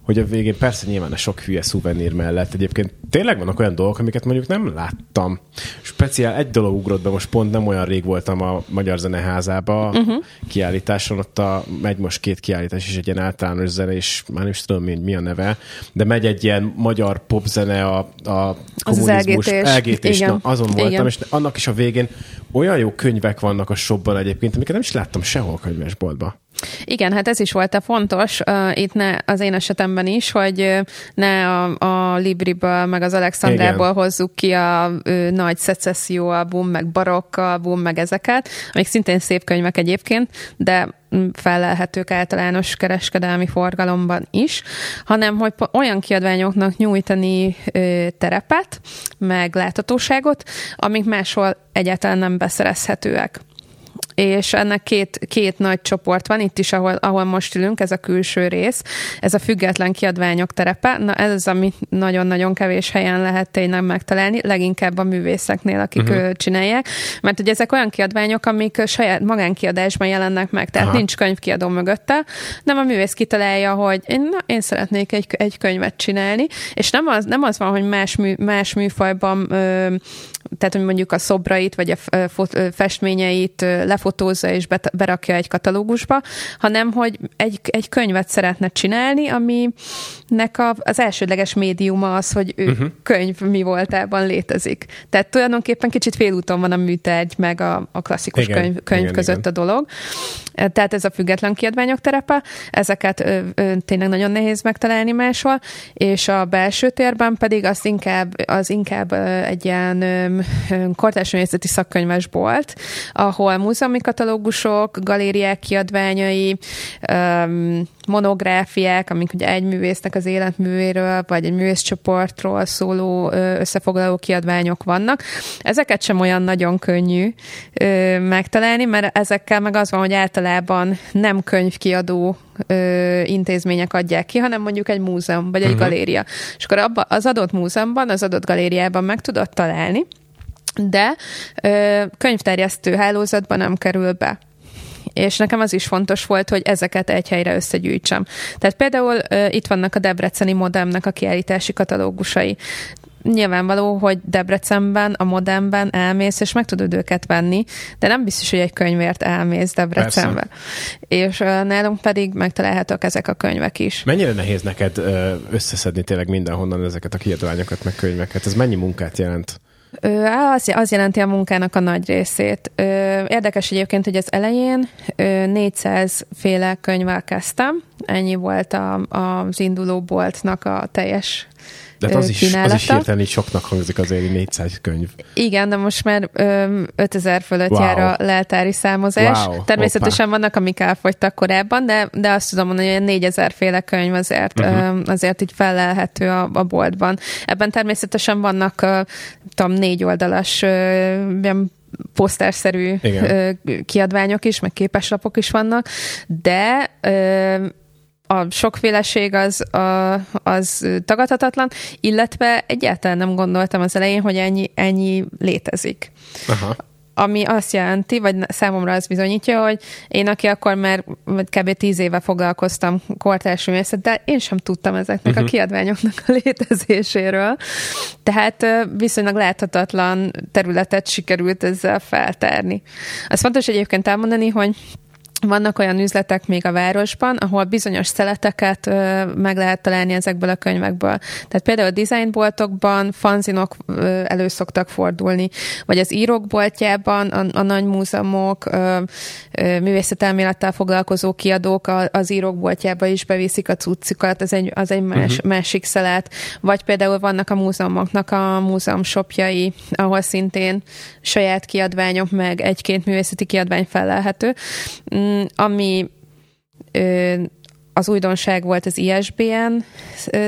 A: hogy a végén persze nyilván a sok hülye szuvenír mellett egyébként tényleg vannak olyan dolgok, amiket mondjuk nem láttam. Speciál egy dolog ugrott be, most pont nem olyan rég voltam a Magyar Zeneházába uh-huh. kiállításon, ott a, megy most két kiállítás is, egy ilyen általános zene, és már nem is tudom, mi, mi a neve, de megy egy ilyen magyar popzene a, a kommunizmus. Az elgétés. Na, azon voltam, Igen. és annak is a végén olyan jó könyvek vannak a shopban egyébként, amiket nem is láttam sehol könyvesboltban.
B: Igen, hát ez is volt a fontos uh, itt ne, az én esetemben is, hogy ne a, a Libriből, meg az Alexandrából Igen. hozzuk ki a ő, nagy szecesszió album, meg barokk album, meg ezeket, amik szintén szép könyvek egyébként, de felelhetők általános kereskedelmi forgalomban is, hanem hogy olyan kiadványoknak nyújtani ö, terepet, meg láthatóságot, amik máshol egyáltalán nem beszerezhetőek és ennek két, két nagy csoport van, itt is, ahol, ahol most ülünk, ez a külső rész, ez a független kiadványok terepe, na ez az, amit nagyon-nagyon kevés helyen lehet tényleg megtalálni, leginkább a művészeknél, akik uh-huh. csinálják, mert ugye ezek olyan kiadványok, amik saját magánkiadásban jelennek meg, tehát Aha. nincs könyvkiadó mögötte, nem a művész kitalálja, hogy én, na, én szeretnék egy, egy könyvet csinálni, és nem az, nem az van, hogy más, mű, más műfajban ö, tehát hogy mondjuk a szobrait vagy a festményeit lefotózza és berakja egy katalógusba, hanem hogy egy, egy könyvet szeretne csinálni, aminek a, az elsődleges médiuma az, hogy ő uh-huh. könyv mi voltában létezik. Tehát tulajdonképpen kicsit félúton van a műtárgy meg a, a klasszikus igen, könyv, könyv igen, között igen. a dolog. Tehát ez a független kiadványok terepe, ezeket ö, ö, tényleg nagyon nehéz megtalálni máshol, és a belső térben pedig az inkább, az inkább egy ilyen kortárs művészeti szakkönyves bolt, ahol múzeumi katalógusok, galériák kiadványai, monográfiák, amik ugye egy művésznek az életművéről, vagy egy művészcsoportról szóló összefoglaló kiadványok vannak. Ezeket sem olyan nagyon könnyű megtalálni, mert ezekkel meg az van, hogy általában nem könyvkiadó ö, intézmények adják ki, hanem mondjuk egy múzeum, vagy egy uh-huh. galéria. És akkor abba, az adott múzeumban, az adott galériában meg tudod találni, de ö, könyvterjesztő hálózatban nem kerül be és nekem az is fontos volt, hogy ezeket egy helyre összegyűjtsem. Tehát például ö, itt vannak a Debreceni Modemnek a kiállítási katalógusai. Nyilvánvaló, hogy Debrecenben, a Modemben elmész, és meg tudod őket venni, de nem biztos, hogy egy könyvért elmész Debrecenbe. Persze. És ö, nálunk pedig megtalálhatók ezek a könyvek is.
A: Mennyire nehéz neked ö, összeszedni tényleg mindenhonnan ezeket a kiadványokat, meg könyveket? Ez mennyi munkát jelent?
B: Az, az jelenti a munkának a nagy részét. Érdekes egyébként, hogy az elején 400 féle könyvvel kezdtem, ennyi volt a, az induló boltnak a teljes
A: de hát az is, az is hirtelen így soknak hangzik azért 400 könyv.
B: Igen, de most már ö, 5000 fölött wow. jár a leltári számozás. Wow. Természetesen Opa. vannak, amik elfogytak korábban, de, de azt tudom mondani, hogy 4000 féle könyv azért, uh-huh. ö, azért így felelhető a, a boltban. Ebben természetesen vannak, ö, tudom, négy oldalas ö, poszterszerű Igen. kiadványok is, meg képeslapok is vannak, de ö, a sokféleség az, a, az tagadhatatlan, illetve egyáltalán nem gondoltam az elején, hogy ennyi, ennyi létezik. Aha ami azt jelenti, vagy számomra az bizonyítja, hogy én, aki akkor már kb. tíz éve foglalkoztam kortárs művészettel, én sem tudtam ezeknek uh-huh. a mhm. kiadványoknak a létezéséről. Tehát viszonylag láthatatlan területet sikerült ezzel feltárni. Az fontos egyébként elmondani, hogy vannak olyan üzletek még a városban, ahol bizonyos szeleteket ö, meg lehet találni ezekből a könyvekből. Tehát például a designboltokban fanzinok ö, elő szoktak fordulni, vagy az írókboltjában a, a nagy múzeumok, ö, ö, művészetelmélettel foglalkozó kiadók a, az írókboltjába is beviszik a cuccikat, az egy, az egy más, uh-huh. másik szelet. Vagy például vannak a múzeumoknak a múzeum shopjai, ahol szintén saját kiadványok, meg egy-két művészeti kiadvány felelhető Mm, ami az újdonság volt az ISBN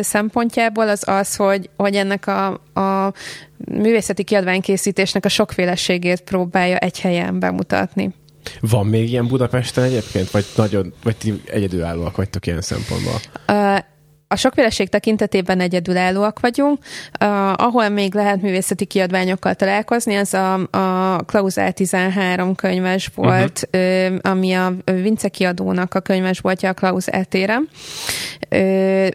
B: szempontjából, az az, hogy, hogy ennek a, a művészeti kiadványkészítésnek a sokféleségét próbálja egy helyen bemutatni.
A: Van még ilyen Budapesten egyébként, vagy nagyon, vagy ti egyedülállóak vagytok ilyen szempontból?
B: Uh, a sokféleség tekintetében egyedülállóak vagyunk. Uh, ahol még lehet művészeti kiadványokkal találkozni, az a, a Klauzál 13 könyves volt, uh-huh. uh, ami a Vince kiadónak a könyves voltja a Klauzál téren. Uh,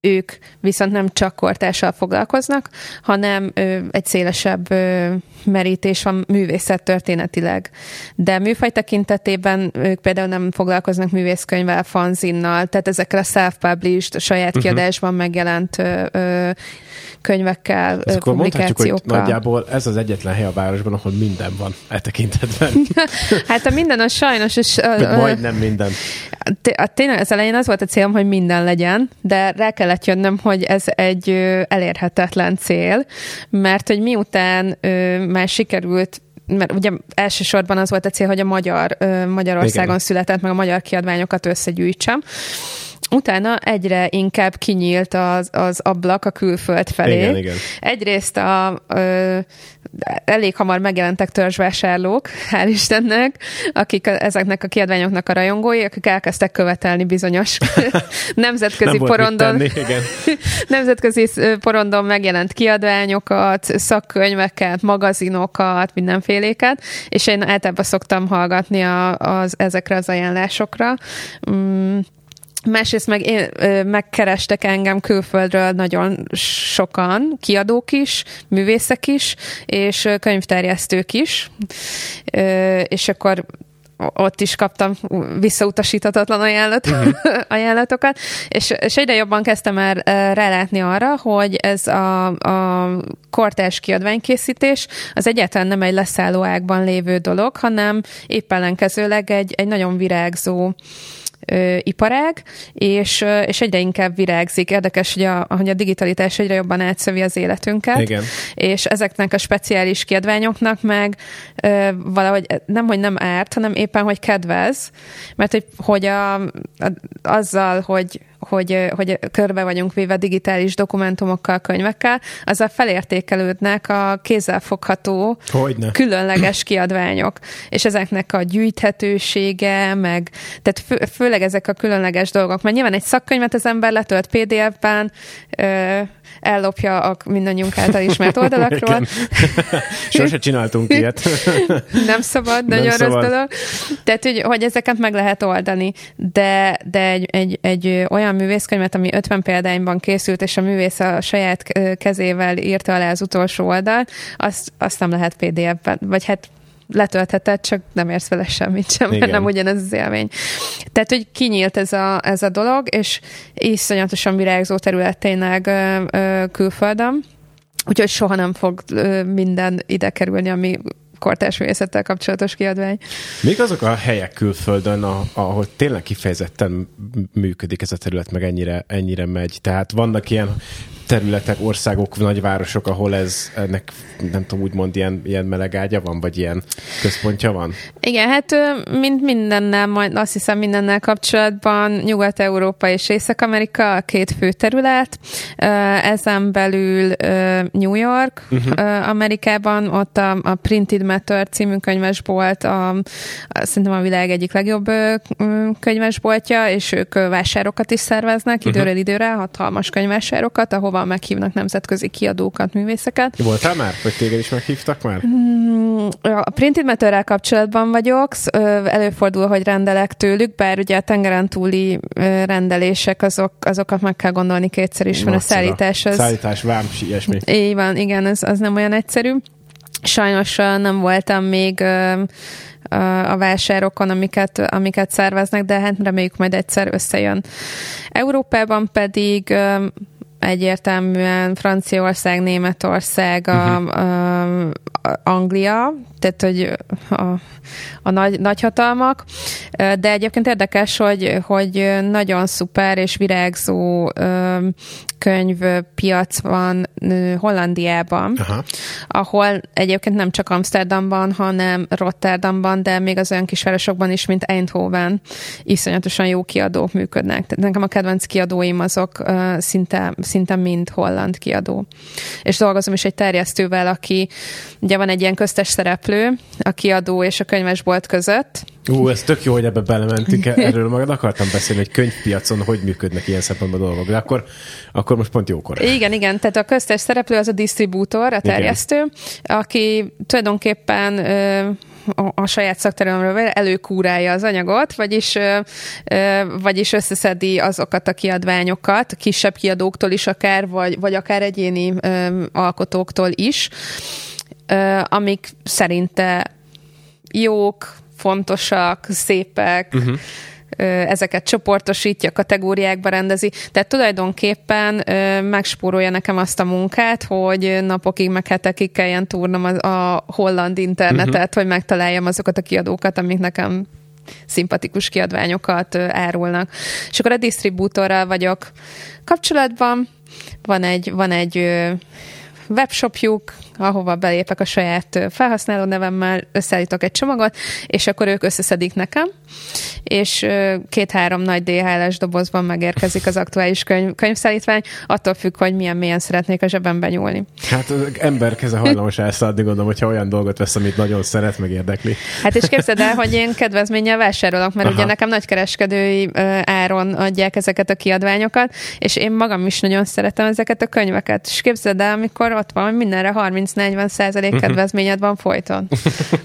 B: ők viszont nem csak kortással foglalkoznak, hanem ö, egy szélesebb ö, merítés van művészet történetileg. De műfaj tekintetében ők például nem foglalkoznak művészkönyvvel, fanzinnal, tehát ezekkel a self-published, saját uh-huh. kiadásban megjelent ö, ö, könyvekkel, Ez akkor mondhatjuk, hogy
A: nagyjából ez az egyetlen hely a városban, ahol minden van e tekintetben.
B: hát a minden az sajnos is...
A: Uh, majdnem minden.
B: Tényleg az elején az volt a célom, hogy minden legyen, de rá kellett jönnöm, hogy ez egy elérhetetlen cél, mert hogy miután már sikerült mert ugye elsősorban az volt a cél, hogy a magyar, Magyarországon Igen. született, meg a magyar kiadványokat összegyűjtsem, utána egyre inkább kinyílt az, az ablak a külföld felé.
A: Igen, igen.
B: Egyrészt a, ö, elég hamar megjelentek törzsvásárlók, hál' Istennek, akik a, ezeknek a kiadványoknak a rajongói, akik elkezdtek követelni bizonyos nemzetközi Nem porondon. Tenni, igen. nemzetközi porondon megjelent kiadványokat, szakkönyveket, magazinokat, mindenféléket, és én általában szoktam hallgatni a, az, ezekre az ajánlásokra. Mm Másrészt meg én, ö, megkerestek engem külföldről nagyon sokan, kiadók is, művészek is, és könyvterjesztők is, ö, és akkor ott is kaptam visszautasíthatatlan ajánlat, uh-huh. ajánlatokat, és, és egyre jobban kezdtem el rálátni arra, hogy ez a, a kortás kiadványkészítés az egyáltalán nem egy leszálló ágban lévő dolog, hanem épp ellenkezőleg egy, egy nagyon virágzó ö, iparág, és, ö, és egyre inkább virágzik. Érdekes, hogy a, hogy a digitalitás egyre jobban átszövi az életünket,
A: Igen.
B: és ezeknek a speciális kiadványoknak meg ö, valahogy nem, hogy nem árt, hanem éppen, hogy kedvez, mert hogy, hogy a, a, azzal, hogy hogy, hogy körbe vagyunk véve digitális dokumentumokkal, könyvekkel, azzal felértékelődnek a kézzelfogható,
A: Hogyne.
B: különleges kiadványok. És ezeknek a gyűjthetősége, meg tehát fő, főleg ezek a különleges dolgok. Mert nyilván egy szakkönyvet az ember letölt PDF-ben, ellopja a mindannyiunk által ismert oldalakról.
A: Sose csináltunk ilyet.
B: Nem szabad, nagyon Nem szabad. rossz dolog. Tehát, hogy, hogy ezeket meg lehet oldani, de, de egy, egy, egy olyan művészkönyvet, ami 50 példányban készült, és a művész a saját kezével írta alá az utolsó oldalt, azt, azt nem lehet PDF-ben, vagy hát letöltheted, csak nem érsz vele semmit sem, mert nem ugyanez az élmény. Tehát, hogy kinyílt ez a, ez a dolog, és iszonyatosan virágzó terület tényleg ö, ö, külföldön, úgyhogy soha nem fog ö, minden ide kerülni, ami kortárs művészettel kapcsolatos kiadvány.
A: Még azok a helyek külföldön, ahol tényleg kifejezetten működik ez a terület, meg ennyire, ennyire megy. Tehát vannak ilyen területek, országok, nagyvárosok, ahol ez ennek nem tudom, úgymond ilyen, ilyen meleg ágya van, vagy ilyen központja van?
B: Igen, hát mint mindennel, majd azt hiszem mindennel kapcsolatban Nyugat-Európa és Észak-Amerika a két fő terület. Ezen belül New York, uh-huh. Amerikában, ott a, a Printed Matter című könyvesbolt, a, szerintem a világ egyik legjobb könyvesboltja, és ők vásárokat is szerveznek uh-huh. időről időre, hatalmas könyvvásárokat, ahova ahova meghívnak nemzetközi kiadókat, művészeket.
A: Voltál már? Vagy téged is meghívtak már?
B: Hmm, a Printed matter kapcsolatban vagyok, előfordul, hogy rendelek tőlük, bár ugye a tengeren túli rendelések, azok, azokat meg kell gondolni kétszer is, mert a szállítás az...
A: Szállítás, vám, ilyesmi.
B: Így van, igen, az, az nem olyan egyszerű. Sajnos nem voltam még a vásárokon, amiket, amiket szerveznek, de hát reméljük majd egyszer összejön. Európában pedig egyértelműen Franciaország, Németország, a, uh-huh. a, Anglia, tehát hogy a, a nagy, nagyhatalmak, de egyébként érdekes, hogy, hogy nagyon szuper és virágzó könyvpiac van Hollandiában, Aha. ahol egyébként nem csak Amsterdamban, hanem Rotterdamban, de még az olyan kisvárosokban is, mint Eindhoven, iszonyatosan jó kiadók működnek. Tehát nekem a kedvenc kiadóim azok szinte, szinte mind holland kiadó. És dolgozom is egy terjesztővel, aki ugye van egy ilyen köztes szereplő, a kiadó és a könyvesbolt között.
A: Ú, ez tök jó, hogy ebbe belementünk. Erről magad akartam beszélni, hogy könyvpiacon hogy működnek ilyen szempontból dolgok. De akkor, akkor most pont jókor.
B: Igen, igen. Tehát a köztes szereplő az a disztribútor, a terjesztő, igen. aki tulajdonképpen a, saját szakterületről előkúrálja az anyagot, vagyis, vagyis összeszedi azokat a kiadványokat, kisebb kiadóktól is akár, vagy, vagy akár egyéni alkotóktól is, amik szerinte jók, fontosak, szépek, uh-huh ezeket csoportosítja, kategóriákba rendezi. Tehát tulajdonképpen megspórolja nekem azt a munkát, hogy napokig, meg hetekig kelljen túrnom a, holland internetet, uh-huh. hogy megtaláljam azokat a kiadókat, amik nekem szimpatikus kiadványokat árulnak. És akkor a disztribútorral vagyok kapcsolatban, van egy, van egy webshopjuk, ahova belépek a saját felhasználó nevemmel, összeállítok egy csomagot, és akkor ők összeszedik nekem, és két-három nagy DHL-es dobozban megérkezik az aktuális könyv, könyvszállítvány, attól függ, hogy milyen mélyen szeretnék a zsebembe nyúlni.
A: Hát ember keze hajlamos elszaladni, gondolom, hogyha olyan dolgot vesz, amit nagyon szeret, meg érdekli.
B: Hát és képzeld el, hogy én kedvezménnyel vásárolok, mert Aha. ugye nekem nagykereskedői áron adják ezeket a kiadványokat, és én magam is nagyon szeretem ezeket a könyveket. És képzeld el, amikor ott van mindenre 30-40 százalék mhm. kedvezményed van folyton.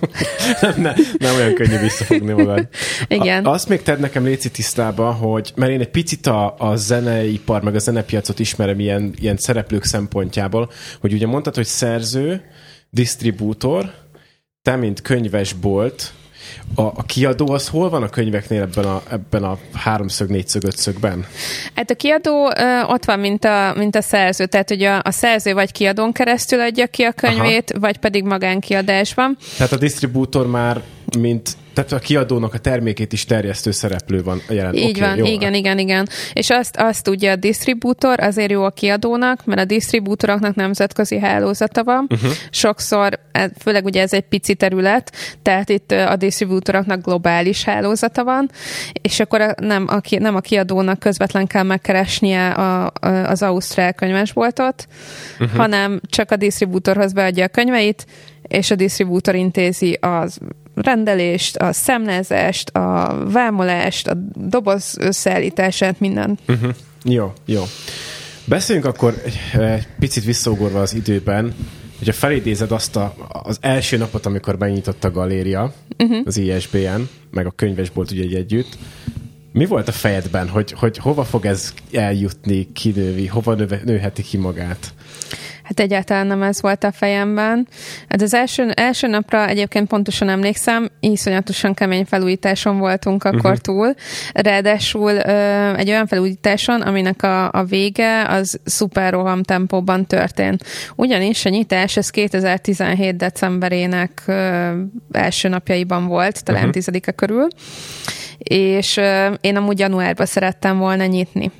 A: nem, nem olyan könnyű visszafogni magad.
B: Igen.
A: A, azt még tedd nekem léci tisztába, hogy mert én egy picit a, a zeneipar, meg a zenepiacot ismerem ilyen, ilyen szereplők szempontjából, hogy ugye mondtad, hogy szerző, disztribútor, te, mint könyvesbolt, a, a kiadó az hol van a könyveknél ebben a, ebben a háromszög, négyszög, ötszögben?
B: Hát a kiadó ö, ott van, mint a, mint a szerző. Tehát, hogy a, a szerző vagy kiadón keresztül adja ki a könyvét, Aha. vagy pedig magánkiadásban.
A: Tehát a disztribútor már, mint tehát a kiadónak a termékét is terjesztő szereplő van jelen.
B: Így okay, van, jó. igen, igen, igen. És azt, azt tudja a disztribútor, azért jó a kiadónak, mert a disztribútoroknak nemzetközi hálózata van. Uh-huh. Sokszor, e, főleg ugye ez egy pici terület, tehát itt a disztribútoroknak globális hálózata van, és akkor a, nem, a, nem a kiadónak közvetlen kell megkeresnie a, a, az Ausztrál könyvesboltot, uh-huh. hanem csak a disztribútorhoz beadja a könyveit, és a disztribútor intézi az rendelést, a szemlezést, a vámolást, a doboz összeállítását, minden.
A: Uh-huh. Jó, jó. Beszéljünk akkor egy, egy picit visszaugorva az időben, hogyha felidézed azt a, az első napot, amikor megnyitott a galéria, uh-huh. az ISBN, meg a könyvesbolt ugye egy együtt, mi volt a fejedben, hogy, hogy hova fog ez eljutni, kinővi, hova növe, nőheti ki magát?
B: Hát egyáltalán nem ez volt a fejemben. Hát az első, első napra egyébként pontosan emlékszem, iszonyatosan kemény felújításon voltunk akkor uh-huh. túl. Ráadásul ö, egy olyan felújításon, aminek a, a vége az szuper roham tempóban történt. Ugyanis a nyitás ez 2017 decemberének ö, első napjaiban volt, talán uh-huh. tizedike körül, és ö, én amúgy januárban szerettem volna nyitni.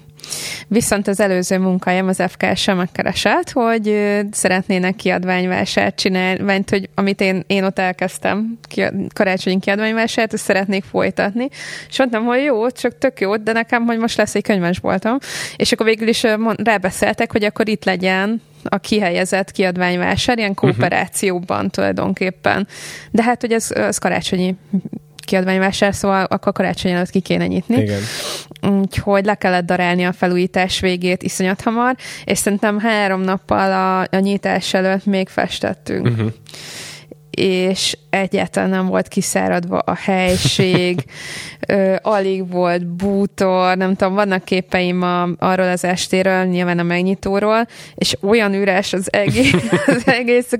B: Viszont az előző munkájám az FKS megkeresett, hogy szeretnének kiadványvásárt csinálni, mert hogy amit én, én ott elkezdtem, karácsonyi kiadványvásárt, ezt szeretnék folytatni. És mondtam, hogy jó, csak tök jó, de nekem, hogy most lesz egy könyvesboltom. És akkor végül is rábeszéltek, hogy akkor itt legyen a kihelyezett kiadványvásár, ilyen mhm. kooperációban uh-huh. tulajdonképpen. De hát, hogy ez, ez karácsonyi kiadványvásár, szóval akkor karácsony előtt ki kéne nyitni.
A: Igen.
B: Úgyhogy le kellett darálni a felújítás végét iszonyat hamar, és szerintem három nappal a, a nyitás előtt még festettünk. Uh-huh és egyáltalán nem volt kiszáradva a helység, ö, alig volt bútor, nem tudom, vannak képeim a, arról az estéről, nyilván a megnyitóról, és olyan üres az egész, az egész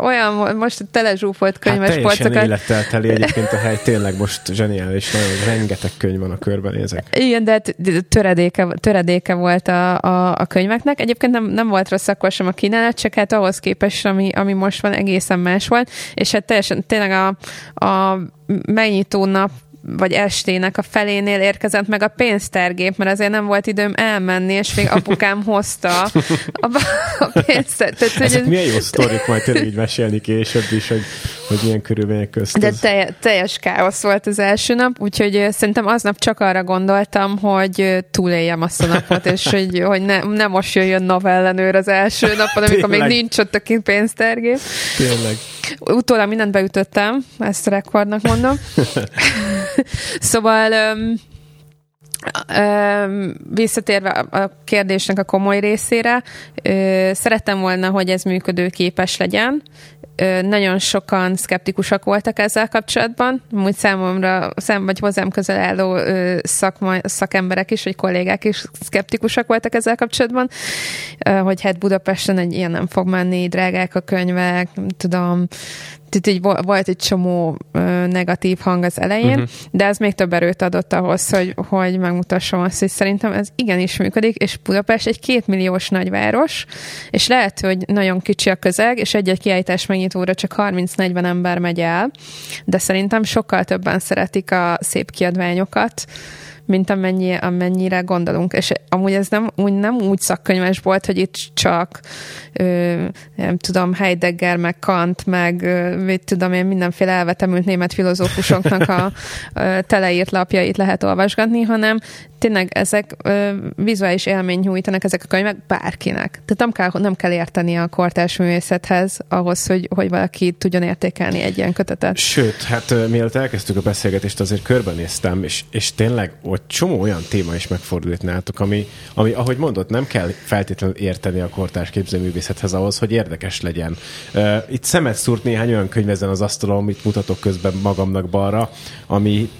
B: olyan, most telezsúfolt könyves hát
A: polcokat. élettel teli egyébként a hely, tényleg most zseniális, nagyon rengeteg könyv van a körben ezek.
B: Igen, de hát töredéke, töredéke volt a, a, a könyveknek. Egyébként nem, nem volt rossz akkor sem a kínálat, csak hát ahhoz képest, ami, ami most van, egészen más volt, és hát teljesen tényleg a, a megnyitó nap vagy estének a felénél érkezett meg a pénztergép, mert azért nem volt időm elmenni, és még apukám hozta a, a pénztergép.
A: Ezek hogy milyen jó sztorik, majd tényleg így mesélni később is, hogy, hogy milyen körülmények közt.
B: De te, teljes káosz volt az első nap, úgyhogy szerintem aznap csak arra gondoltam, hogy túléljem azt a napot, és hogy, hogy ne, ne most jöjjön navellenőr az első napon, amikor még nincs ott a pénztergép.
A: Tényleg.
B: Utólag mindent beütöttem, ezt rekordnak mondom. szóval um, Visszatérve a kérdésnek a komoly részére, szerettem volna, hogy ez működőképes legyen. Nagyon sokan szkeptikusak voltak ezzel kapcsolatban, úgy számomra, szem, vagy hozzám közel álló szakma, szakemberek is, vagy kollégák is szkeptikusak voltak ezzel kapcsolatban, hogy hát Budapesten egy ilyen nem fog menni, drágák a könyvek, nem tudom, itt így volt egy csomó negatív hang az elején, uh-huh. de ez még több erőt adott ahhoz, hogy, hogy megmutassam azt, hogy szerintem ez igenis működik, és Budapest egy kétmilliós nagyváros, és lehet, hogy nagyon kicsi a közeg, és egy-egy kiállítás megnyitóra csak 30-40 ember megy el, de szerintem sokkal többen szeretik a szép kiadványokat, mint amennyi, amennyire gondolunk. És amúgy ez nem úgy, nem úgy szakkönyves volt, hogy itt csak ö, nem tudom, Heidegger, meg Kant, meg mit tudom én, mindenféle elvetemült német filozófusoknak a ö, teleírt lapjait lehet olvasgatni, hanem tényleg ezek ö, vizuális élmény nyújtanak ezek a könyvek bárkinek. Tehát nem kell, nem kell érteni a kortárs művészethez ahhoz, hogy, hogy valaki tudjon értékelni egy ilyen kötetet.
A: Sőt, hát mielőtt elkezdtük a beszélgetést, azért körbenéztem, és, és tényleg ott csomó olyan téma is megfordult nálatok, ami, ami, ahogy mondott, nem kell feltétlenül érteni a kortárs képzőművészethez ahhoz, hogy érdekes legyen. Uh, itt szemet szúrt néhány olyan könyv ezen az asztalon, amit mutatok közben magamnak balra, ami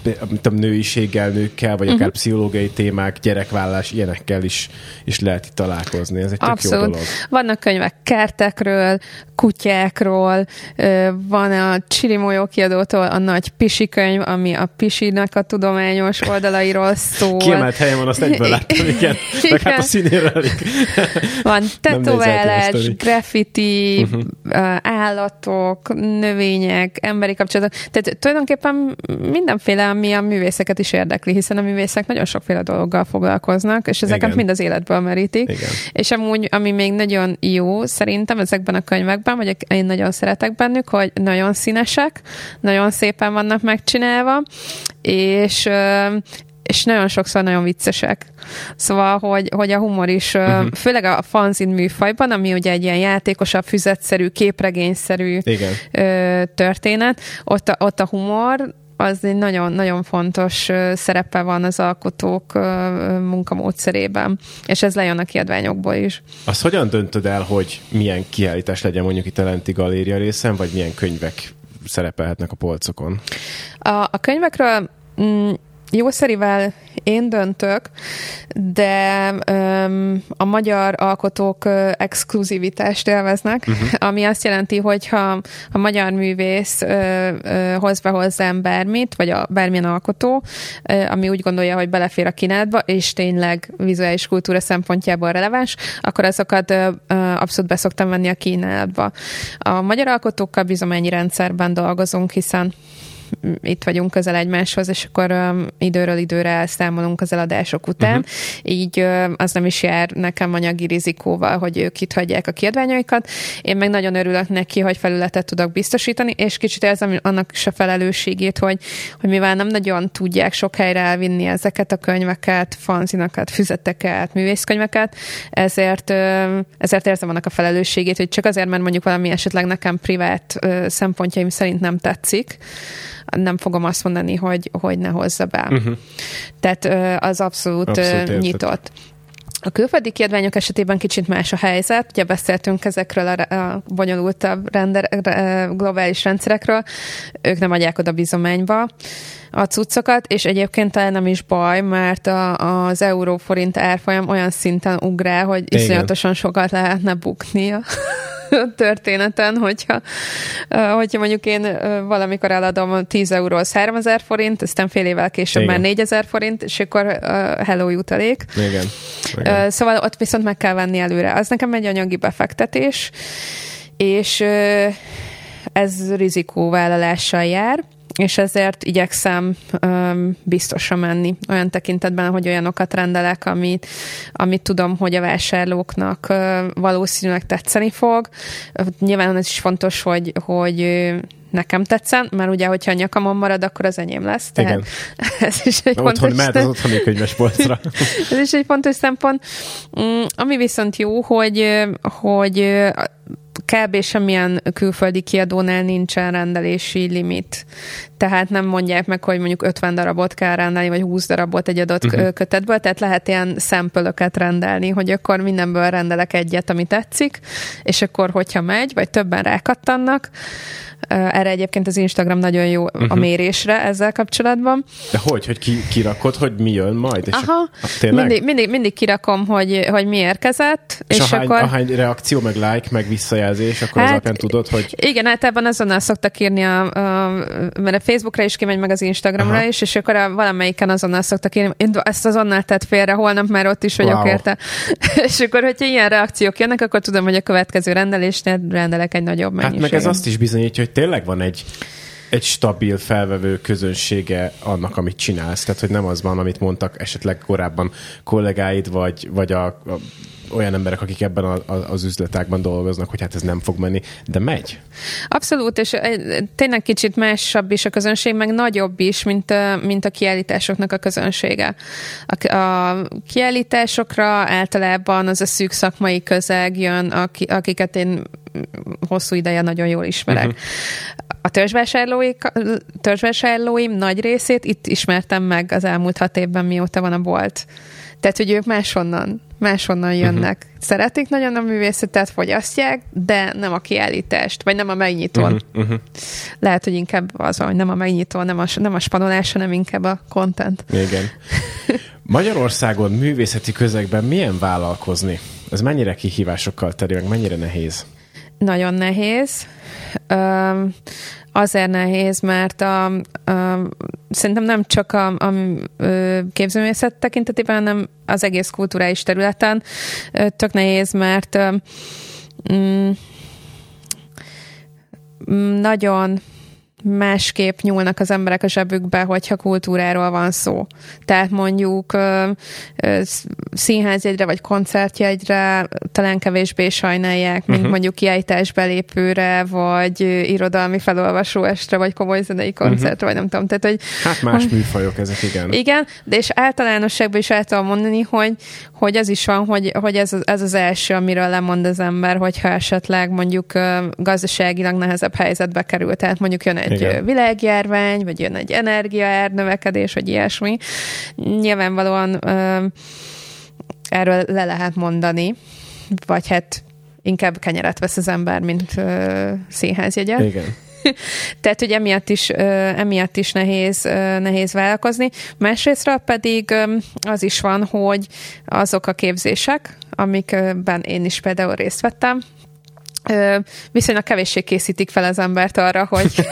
A: tudom, nőiséggel, nőkkel, vagy akár uh-huh. pszichológiai témák, gyerekvállás, ilyenekkel is, is lehet itt találkozni. Ez egy tök Abszolút. jó dolog.
B: Vannak könyvek kertekről, kutyákról, van a Csirimójó kiadótól a nagy Pisi könyv, ami a Pisinek a tudományos oldalairól szól.
A: Kiemelt helyen van, azt egyből láttam, igen. igen. Meg hát a színéről.
B: Van tetoválás, graffiti, uh-huh. állatok, növények, emberi kapcsolatok. Tehát tulajdonképpen mindenféle, ami a művészeket is érdekli, hiszen a művészek nagyon sokféle dologgal foglalkoznak, és ezeket Igen. mind az életből merítik. Igen. És amúgy, ami még nagyon jó szerintem ezekben a könyvekben, vagy én nagyon szeretek bennük, hogy nagyon színesek, nagyon szépen vannak megcsinálva, és és nagyon sokszor nagyon viccesek. Szóval, hogy, hogy a humor is, uh-huh. főleg a fanzin műfajban, ami ugye egy ilyen játékosabb, füzetszerű, képregényszerű Igen. történet, ott a, ott a humor az egy nagyon-nagyon fontos szerepe van az alkotók munkamódszerében, és ez lejön a kiadványokból is.
A: Azt hogyan döntöd el, hogy milyen kiállítás legyen mondjuk itt a Lenti Galéria részen, vagy milyen könyvek szerepelhetnek a polcokon?
B: A, a könyvekről mm, jószerivel én döntök, de um, a magyar alkotók uh, exkluzivitást élveznek, uh-huh. ami azt jelenti, hogy ha a magyar művész uh, uh, hoz be hozzám bármit, vagy a bármilyen alkotó, uh, ami úgy gondolja, hogy belefér a kínálatba, és tényleg vizuális kultúra szempontjából releváns, akkor azokat uh, uh, abszolút beszoktam venni a kínálatba. A magyar alkotókkal bizományi rendszerben dolgozunk, hiszen itt vagyunk közel egymáshoz, és akkor um, időről időre elszámolunk az eladások után. Uh-huh. Így um, az nem is jár nekem anyagi rizikóval, hogy ők itt hagyják a kiadványaikat. Én meg nagyon örülök neki, hogy felületet tudok biztosítani, és kicsit érzem annak is a felelősségét, hogy, hogy mivel nem nagyon tudják sok helyre elvinni ezeket a könyveket, fanzinakat, füzeteket, művészkönyveket, ezért, um, ezért érzem annak a felelősségét, hogy csak azért, mert mondjuk valami esetleg nekem privát uh, szempontjaim szerint nem tetszik, nem fogom azt mondani, hogy, hogy ne hozza be. Uh-huh. Tehát az abszolút, abszolút nyitott. A külföldi kiadványok esetében kicsit más a helyzet. Ugye beszéltünk ezekről a, a bonyolultabb render, globális rendszerekről. Ők nem adják oda bizományba a cuccokat, és egyébként talán nem is baj, mert a, az euróforint árfolyam olyan szinten ugrál, hogy Igen. iszonyatosan sokat lehetne buknia történeten, hogyha, hogyha mondjuk én valamikor eladom 10 euró 3000 forint, aztán fél évvel később Igen. már 4000 forint, és akkor uh, hello jutalék.
A: Igen. Igen.
B: Szóval ott viszont meg kell venni előre. Az nekem egy anyagi befektetés, és ez rizikóvállalással jár és ezért igyekszem um, biztosra menni olyan tekintetben, hogy olyanokat rendelek, amit, amit tudom, hogy a vásárlóknak uh, valószínűleg tetszeni fog. Nyilván ez is fontos, hogy, hogy nekem tetszen, mert ugye, hogyha a nyakamon marad, akkor az enyém lesz. Tehát Igen. ez is egy
A: fontos Otthon mehet az otthoni könyvespolcra.
B: ez is egy fontos szempont. Mm, ami viszont jó, hogy, hogy kb. semmilyen külföldi kiadónál nincsen rendelési limit. Tehát nem mondják meg, hogy mondjuk 50 darabot kell rendelni, vagy 20 darabot egy adott uh-huh. kötetből, tehát lehet ilyen szempölöket rendelni, hogy akkor mindenből rendelek egyet, ami tetszik, és akkor hogyha megy, vagy többen rákattannak, erre egyébként az Instagram nagyon jó uh-huh. a mhm. mérésre ezzel kapcsolatban.
A: De hogy? Hogy ki, kirakod, hogy mi jön majd?
B: És Aha, a, mindig, mindig, mindig kirakom, hogy, hogy mi érkezett.
A: És, és ahány, akkor... ahány reakció, meg like, meg visszajelzés, akkor hát, az alapján tudod, hogy...
B: Igen, ebben azonnal szoktak írni, a, a, mert a Facebookra is kimegy, meg az Instagramra Aha. is, és akkor a, valamelyiken azonnal szoktak írni, ezt azonnal tett félre, holnap már ott is vagyok wow. érte. és akkor, hogyha ilyen reakciók jönnek, akkor tudom, hogy a következő rendelésnél rendelek egy nagyobb mennyiséget.
A: Hát meg ez azt is bizonyítja, hogy tényleg van egy egy stabil felvevő közönsége annak, amit csinálsz. Tehát, hogy nem az van, amit mondtak esetleg korábban kollégáid, vagy, vagy a, a olyan emberek, akik ebben a, a, az üzletákban dolgoznak, hogy hát ez nem fog menni, de megy.
B: Abszolút, és tényleg kicsit másabb is a közönség, meg nagyobb is, mint a, mint a kiállításoknak a közönsége. A, a kiállításokra általában az a szűk szakmai közeg jön, akiket én hosszú ideje nagyon jól ismerek. Uh-huh. A törzsvásárlói, törzsvásárlóim nagy részét itt ismertem meg az elmúlt hat évben, mióta van a bolt. Tehát, hogy ők máshonnan, máshonnan jönnek. Uh-huh. Szeretik nagyon a művészetet, fogyasztják, de nem a kiállítást, vagy nem a megnyitón. Uh-huh. Uh-huh. Lehet, hogy inkább az, hogy nem a megnyitó, nem a, nem a spanolás, hanem inkább a content.
A: Igen. Magyarországon művészeti közegben milyen vállalkozni? Ez mennyire kihívásokkal teri, meg mennyire nehéz?
B: Nagyon nehéz. Azért nehéz, mert a, a, szerintem nem csak a, a képzőművészet tekintetében, hanem az egész kulturális területen tök nehéz, mert mm, nagyon másképp nyúlnak az emberek a zsebükbe, hogyha kultúráról van szó. Tehát mondjuk ö, ö, színházjegyre vagy koncertjegyre talán kevésbé sajnálják, mint uh-huh. mondjuk kiállításbelépőre, vagy irodalmi felolvasóestre, vagy komoly zenei koncertre, uh-huh. vagy nem tudom. Tehát, hogy,
A: hát más hogy, műfajok ezek, igen.
B: Igen, de és általánosságban is el tudom mondani, hogy, hogy az is van, hogy, hogy ez, az, ez az első, amiről lemond az ember, hogyha esetleg mondjuk gazdaságilag nehezebb helyzetbe kerül. Tehát mondjuk jön egy Igen. világjárvány, vagy jön egy energiaár növekedés, vagy ilyesmi. Nyilvánvalóan erről le lehet mondani, vagy hát inkább kenyeret vesz az ember, mint színházjegyet.
A: Igen.
B: Tehát, hogy emiatt is, emiatt is nehéz, nehéz vállalkozni. Másrésztről pedig az is van, hogy azok a képzések, amikben én is például részt vettem, viszonylag kevéssé készítik fel az embert arra, hogy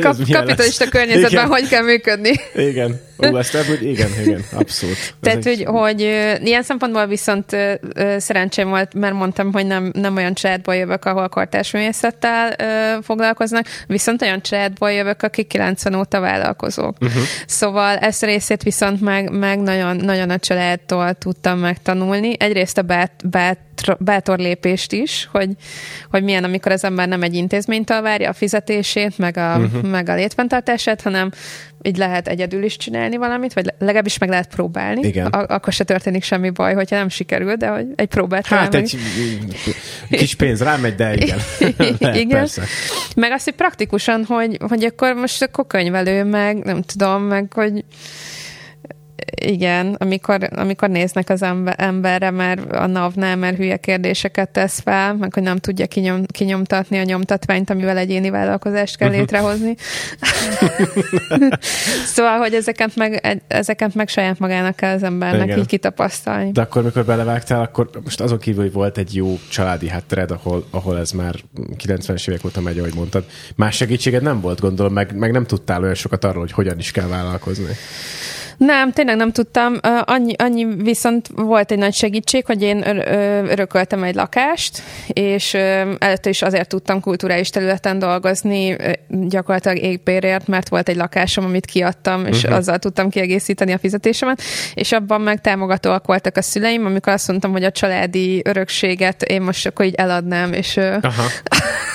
B: kap, kapitalista lesz. környezetben igen. hogy kell működni.
A: Igen. Ó, ezt ebből, igen, igen, abszolút.
B: Tehát, hogy, hogy ilyen szempontból viszont szerencsém volt, mert mondtam, hogy nem, nem olyan családból jövök, ahol kortárs művészettel foglalkoznak, viszont olyan családból jövök, akik 90 óta vállalkozók. Uh-huh. Szóval ezt a részét viszont meg, meg nagyon, nagyon a családtól tudtam megtanulni. Egyrészt a bát, bát bátor lépést is, hogy, hogy milyen, amikor az ember nem egy intézménytől várja a fizetését, meg a, uh-huh. meg a létfenntartását, hanem így lehet egyedül is csinálni valamit, vagy legalábbis meg lehet próbálni. Igen. A- akkor se történik semmi baj, hogyha nem sikerül, de hogy egy próbát
A: Hát egy meg. kis pénz rámegy, de igen. lehet, igen. Persze.
B: Meg azt, hogy praktikusan, hogy, hogy akkor most akkor könyvelő, meg nem tudom, meg hogy igen, amikor, amikor néznek az emberre, mert a NAV-nál, mert hülye kérdéseket tesz fel, meg hogy nem tudja kinyom, kinyomtatni a nyomtatványt, amivel egyéni vállalkozást kell mhm. létrehozni. szóval, hogy ezeket meg, ezeket meg saját magának kell az embernek Igen. így kitapasztalni.
A: De akkor, mikor belevágtál, akkor most azon kívül, hogy volt egy jó családi háttered, ahol, ahol ez már 90-es évek óta megy, ahogy mondtad. Más segítséged nem volt, gondolom, meg, meg nem tudtál olyan sokat arról, hogy hogyan is kell vállalkozni.
B: Nem, tényleg nem tudtam. Annyi, annyi viszont volt egy nagy segítség, hogy én örököltem egy lakást, és előtte is azért tudtam kulturális területen dolgozni, gyakorlatilag égbérért, mert volt egy lakásom, amit kiadtam, és uh-huh. azzal tudtam kiegészíteni a fizetésemet, és abban meg támogatóak voltak a szüleim, amikor azt mondtam, hogy a családi örökséget én most akkor így eladnám, és Aha.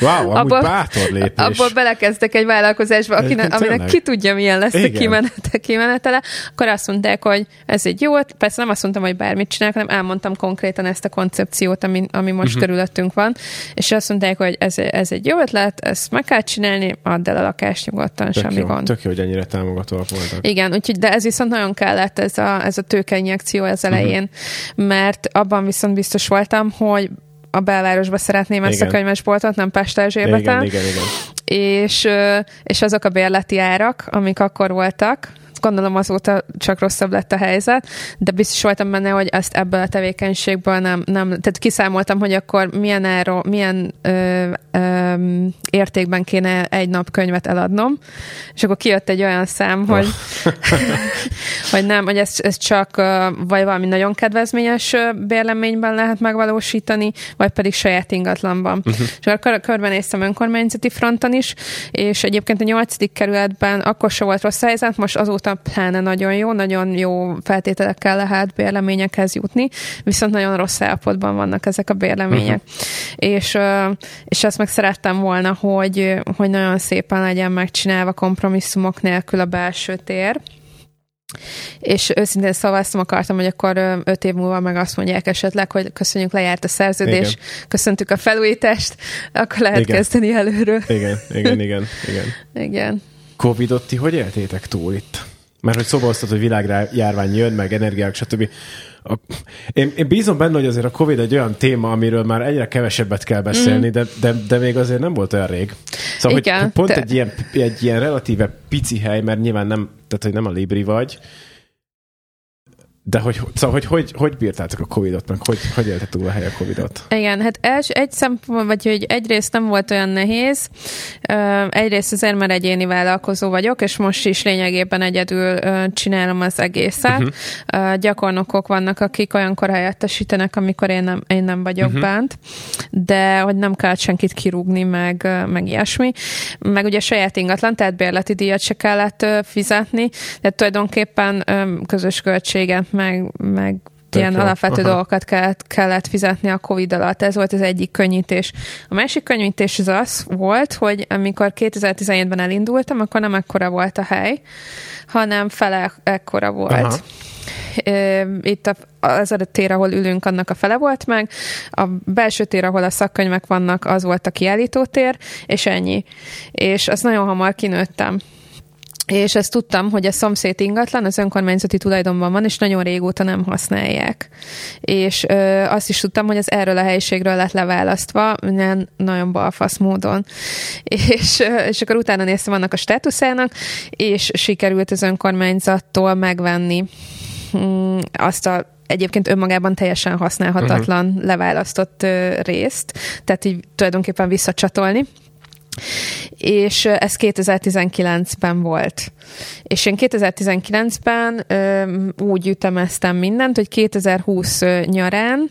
A: Wow, abból, bátor lépés.
B: Abból belekezdtek egy vállalkozásba, akinek, aminek ki tudja, milyen lesz Igen. a kimenete, kimenetele, akkor azt mondták, hogy ez egy jó, persze nem azt mondtam, hogy bármit csinálok, hanem elmondtam konkrétan ezt a koncepciót, ami, ami most uh-huh. körülöttünk van, és azt mondták, hogy ez, ez egy jó ötlet, ezt meg kell csinálni, add el a lakást nyugodtan, tök semmi
A: jó,
B: gond.
A: Tök jó, hogy ennyire támogatóak voltak.
B: Igen, úgyhogy, de ez viszont nagyon kellett, ez a, ez a tőkeinjekció az elején, uh-huh. mert abban viszont biztos voltam, hogy a belvárosba szeretném ezt igen. a könyvesboltot, nem Pesterzsébeten.
A: Igen, igen, igen.
B: És, és azok a bérleti árak, amik akkor voltak, gondolom azóta csak rosszabb lett a helyzet, de biztos voltam benne, hogy ezt ebből a tevékenységből nem, nem tehát kiszámoltam, hogy akkor milyen, áro, milyen ö, ö, értékben kéne egy nap könyvet eladnom, és akkor kijött egy olyan szám, hogy, hogy nem, hogy ez, ez csak vagy valami nagyon kedvezményes bérleményben lehet megvalósítani, vagy pedig saját ingatlanban. Uh-huh. És akkor körbenéztem önkormányzati fronton is, és egyébként a nyolcadik kerületben akkor se volt rossz helyzet, most azóta pláne nagyon jó, nagyon jó feltételekkel lehet bérleményekhez jutni, viszont nagyon rossz állapotban vannak ezek a bérlemények. Uh-huh. És, és ezt meg szerettem volna, hogy, hogy nagyon szépen legyen megcsinálva kompromisszumok nélkül a belső tér, és őszintén szavaztam, akartam, hogy akkor öt év múlva meg azt mondják esetleg, hogy köszönjük, lejárt a szerződés, igen. köszöntük a felújítást, akkor lehet igen. kezdeni előről.
A: Igen, igen, igen, igen.
B: igen.
A: Covidot ti hogy éltétek túl itt? Mert hogy szóba hogy világjárvány jön, meg energiák, stb. A, én, én bízom benne, hogy azért a Covid egy olyan téma, amiről már egyre kevesebbet kell beszélni, mm. de, de, de még azért nem volt olyan rég. Szóval, Igen, hogy pont te... egy, ilyen, egy ilyen relatíve pici hely, mert nyilván nem, tehát hogy nem a Libri vagy, de hogy, szóval, hogy, hogy, hogy bírtátok a Covid-ot, meg hogy, hogy élte túl a hely a Covid-ot?
B: Igen, hát els, egy szempont, vagy hogy egyrészt nem volt olyan nehéz, egyrészt azért, mert egyéni vállalkozó vagyok, és most is lényegében egyedül csinálom az egészet. Uh-huh. Gyakornokok vannak, akik olyankor helyettesítenek, amikor én nem, én nem vagyok uh-huh. bent, de hogy nem kell senkit kirúgni, meg, meg ilyesmi. Meg ugye saját ingatlan, tehát bérleti díjat se kellett fizetni, de tulajdonképpen közös költséget meg, meg ilyen jó. alapvető Aha. dolgokat kellett, kellett fizetni a Covid alatt. Ez volt az egyik könnyítés. A másik könnyítés az az volt, hogy amikor 2017-ben elindultam, akkor nem ekkora volt a hely, hanem fele ekkora volt. Aha. Itt a, az a tér, ahol ülünk, annak a fele volt meg. A belső tér, ahol a szakkönyvek vannak, az volt a kiállítótér, és ennyi. És azt nagyon hamar kinőttem és ezt tudtam, hogy a szomszéd ingatlan az önkormányzati tulajdonban van, és nagyon régóta nem használják. És ö, azt is tudtam, hogy az erről a helyiségről lett leválasztva, nagyon balfasz módon. És, ö, és akkor utána néztem annak a státuszának, és sikerült az önkormányzattól megvenni mm, azt a egyébként önmagában teljesen használhatatlan uh-huh. leválasztott ö, részt, tehát így tulajdonképpen visszacsatolni és ez 2019-ben volt. És én 2019-ben ö, úgy ütemeztem mindent, hogy 2020 nyarán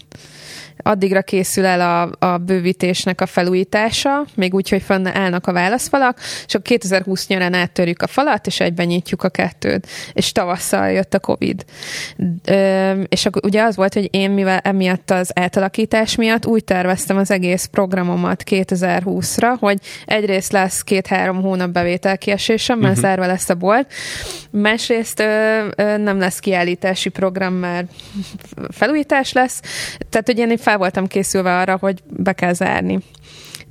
B: addigra készül el a, a bővítésnek a felújítása, még úgy, hogy fenn állnak a válaszfalak, és akkor 2020 nyarán áttörjük a falat, és egyben nyitjuk a kettőt. És tavasszal jött a Covid. Ö, és akkor ugye az volt, hogy én mivel emiatt az átalakítás miatt úgy terveztem az egész programomat 2020-ra, hogy egyrészt lesz két-három hónap bevételkiesésem, mert uh-huh. zárva lesz a bolt, másrészt ö, ö, nem lesz kiállítási program, mert felújítás lesz, tehát hogy én fel voltam készülve arra, hogy be kell zárni.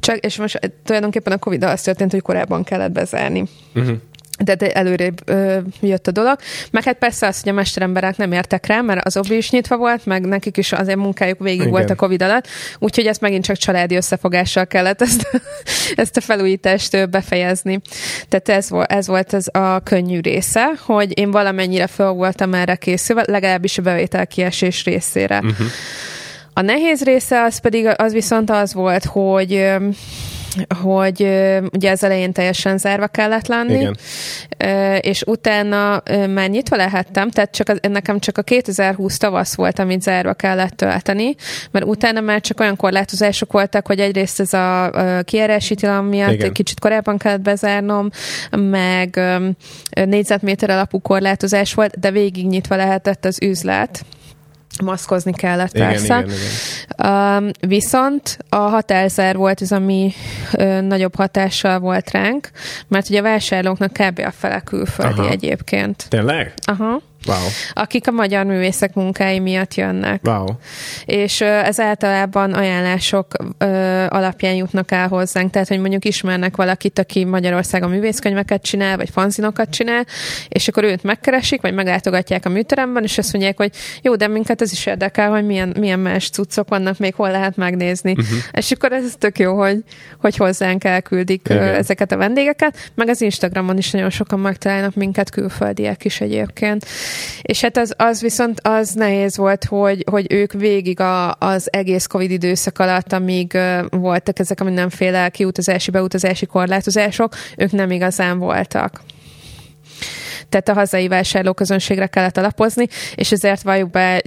B: Csak, és most tulajdonképpen a Covid azt történt, hogy korábban kellett bezárni. Uh-huh de, de előrébb ö, jött a dolog. Meg hát persze az, hogy a mesteremberek nem értek rá, mert az obi is nyitva volt, meg nekik is azért munkájuk végig Igen. volt a Covid alatt, úgyhogy ezt megint csak családi összefogással kellett ezt, ezt a felújítást befejezni. Tehát ez, volt, ez volt az a könnyű része, hogy én valamennyire fel voltam erre készülve, legalábbis a bevétel kiesés részére. Uh-huh. A nehéz része az pedig az viszont az volt, hogy hogy ugye az elején teljesen zárva kellett lenni, Igen. és utána már nyitva lehettem, tehát csak az, nekem csak a 2020 tavasz volt, amit zárva kellett tölteni, mert utána már csak olyan korlátozások voltak, hogy egyrészt ez a kiárási tilalom miatt Igen. kicsit korábban kellett bezárnom, meg négyzetméter alapú korlátozás volt, de végig nyitva lehetett az üzlet maszkozni kellett igen, persze. Igen, igen. Um, viszont a határzár volt az, ami ö, nagyobb hatással volt ránk, mert ugye a vásárlóknak kb. a fele külföldi Aha. egyébként.
A: Tényleg?
B: Aha.
A: Wow.
B: Akik a magyar művészek munkái miatt jönnek.
A: Wow.
B: És ez általában ajánlások ö, alapján jutnak el hozzánk, tehát hogy mondjuk ismernek valakit, aki Magyarországon művészkönyveket csinál, vagy fanzinokat csinál, és akkor őt megkeresik, vagy meglátogatják a műteremben, és azt mondják, hogy jó, de minket ez is érdekel, hogy milyen, milyen más cuccok vannak, még hol lehet megnézni. Uh-huh. És akkor ez tök jó, hogy, hogy hozzánk elküldik Igen. ezeket a vendégeket, meg az Instagramon is nagyon sokan megtalálnak minket, külföldiek is egyébként. És hát az, az viszont az nehéz volt, hogy, hogy ők végig a, az egész Covid időszak alatt, amíg voltak ezek a mindenféle kiutazási, beutazási korlátozások, ők nem igazán voltak. Tehát a hazai vásárlóközönségre kellett alapozni, és ezért valljuk be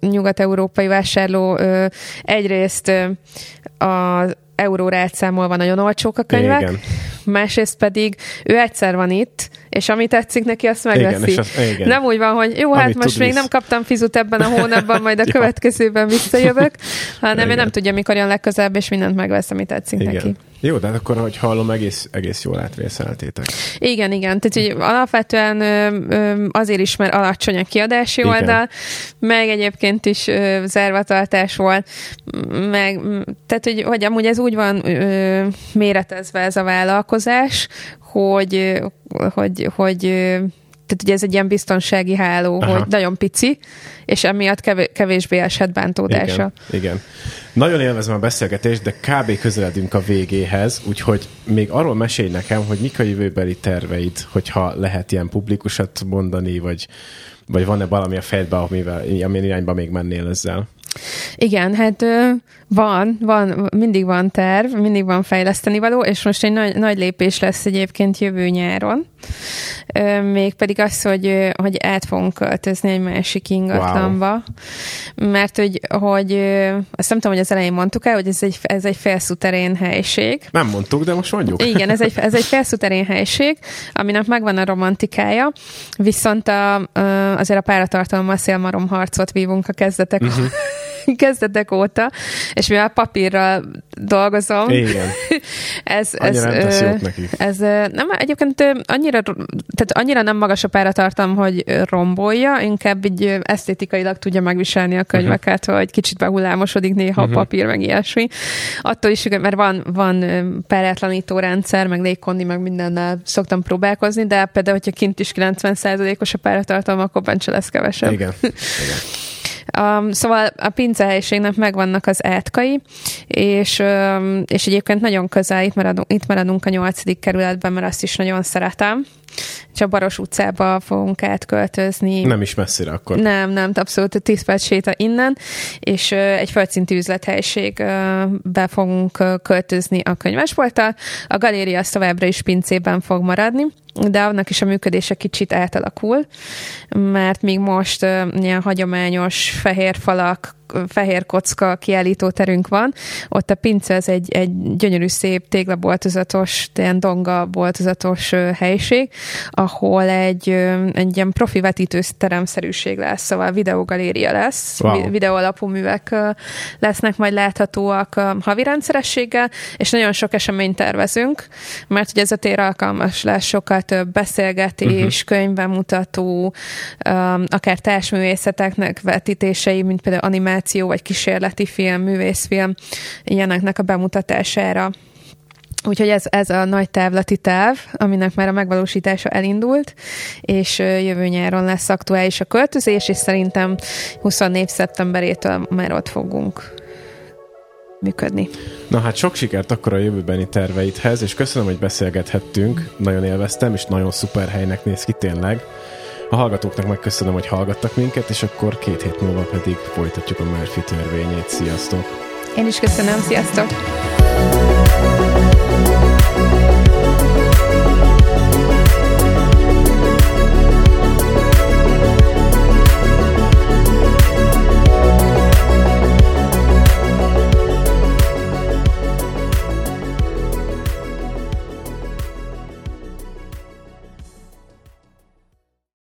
B: nyugat-európai vásárló ö, egyrészt ö, az euróra átszámolva nagyon olcsók a könyvek, igen. másrészt pedig ő egyszer van itt, és ami tetszik neki, azt megveszi. Igen, az, igen. Nem úgy van, hogy jó, hát Amit most még visz. nem kaptam fizut ebben a hónapban, majd a ja. következőben visszajövök, hanem igen. ő nem tudja, mikor jön legközelebb, és mindent megvesz, ami tetszik igen. neki.
A: Jó, de hát akkor, hogy hallom, egész, egész jól átvészeltétek.
B: Igen, igen. Tehát, hogy alapvetően ö, ö, azért is, mert alacsony a kiadási igen. oldal, meg egyébként is ö, zárvatartás volt, meg, tehát, hogy, hogy amúgy ez úgy van ö, méretezve ez a vállalkozás, hogy, hogy, hogy tehát ugye ez egy ilyen biztonsági háló, Aha. hogy nagyon pici, és emiatt kevésbé esett bántódása.
A: Igen, igen. Nagyon élvezem a beszélgetést, de kb. közeledünk a végéhez, úgyhogy még arról mesélj nekem, hogy mik a jövőbeli terveid, hogyha lehet ilyen publikusat mondani, vagy, vagy van-e valami a fejedben, amivel, amilyen irányba még mennél ezzel?
B: Igen, hát van, van, mindig van terv, mindig van fejleszteni való, és most egy nagy, nagy lépés lesz egyébként jövő nyáron. Mégpedig az, hogy, hogy át fogunk költözni egy másik ingatlanba, wow. mert hogy, hogy azt nem tudom, hogy az elején mondtuk el, hogy ez egy, ez egy felszuterén helység.
A: Nem mondtuk, de most mondjuk.
B: Igen, ez egy, ez egy felszuterén helység, aminek megvan a romantikája, viszont a, azért a páratartalommal szélmarom harcot vívunk a kezdetek uh-huh kezdetek óta, és mivel papírral dolgozom,
A: Igen.
B: ez, ez, nem ez, ez nem, egyébként annyira, tehát annyira nem magas a páratartalom, hogy rombolja, inkább így esztétikailag tudja megviselni a könyveket, uh-huh. hogy kicsit behullámosodik néha uh-huh. a papír, meg ilyesmi. Attól is, mert van, van párátlanító rendszer, meg légkondi, meg mindennel szoktam próbálkozni, de például, hogyha kint is 90%-os a páratartalom, akkor bent lesz kevesebb.
A: Igen. Igen.
B: Um, szóval a pincehelyiségnek megvannak az átkai, és, um, és egyébként nagyon közel itt maradunk, itt maradunk a nyolcadik kerületben, mert azt is nagyon szeretem. Csak Baros utcába fogunk átköltözni.
A: Nem is messzire akkor.
B: Nem, nem, abszolút 10 perc séta innen, és uh, egy földszintű üzlethelyiségbe fogunk uh, költözni a könyvesbolttal. A galéria az továbbra is pincében fog maradni, de annak is a működése kicsit átalakul, mert még most ilyen hagyományos fehér falak, fehér kocka kiállítóterünk van. Ott a pince az egy, egy gyönyörű szép téglaboltozatos, ilyen donga boltozatos helység, ahol egy, egy ilyen profi vetítőteremszerűség lesz, szóval videogaléria lesz, wow. videó alapú művek lesznek majd láthatóak havi rendszerességgel, és nagyon sok eseményt tervezünk, mert ugye ez a tér alkalmas lesz sokkal több beszélgetés, uh-huh. könyvemutató, akár társművészeteknek vetítései, mint például animáció, animáció, vagy kísérleti film, művészfilm, ilyeneknek a bemutatására. Úgyhogy ez, ez a nagy távlati táv, aminek már a megvalósítása elindult, és jövő nyáron lesz aktuális a költözés, és szerintem 24 szeptemberétől már ott fogunk működni.
A: Na hát sok sikert akkor a jövőbeni terveidhez, és köszönöm, hogy beszélgethettünk, nagyon élveztem, és nagyon szuper helynek néz ki tényleg. A hallgatóknak megköszönöm, hogy hallgattak minket, és akkor két hét múlva pedig folytatjuk a Murphy törvényét. Sziasztok!
B: Én is köszönöm, sziasztok!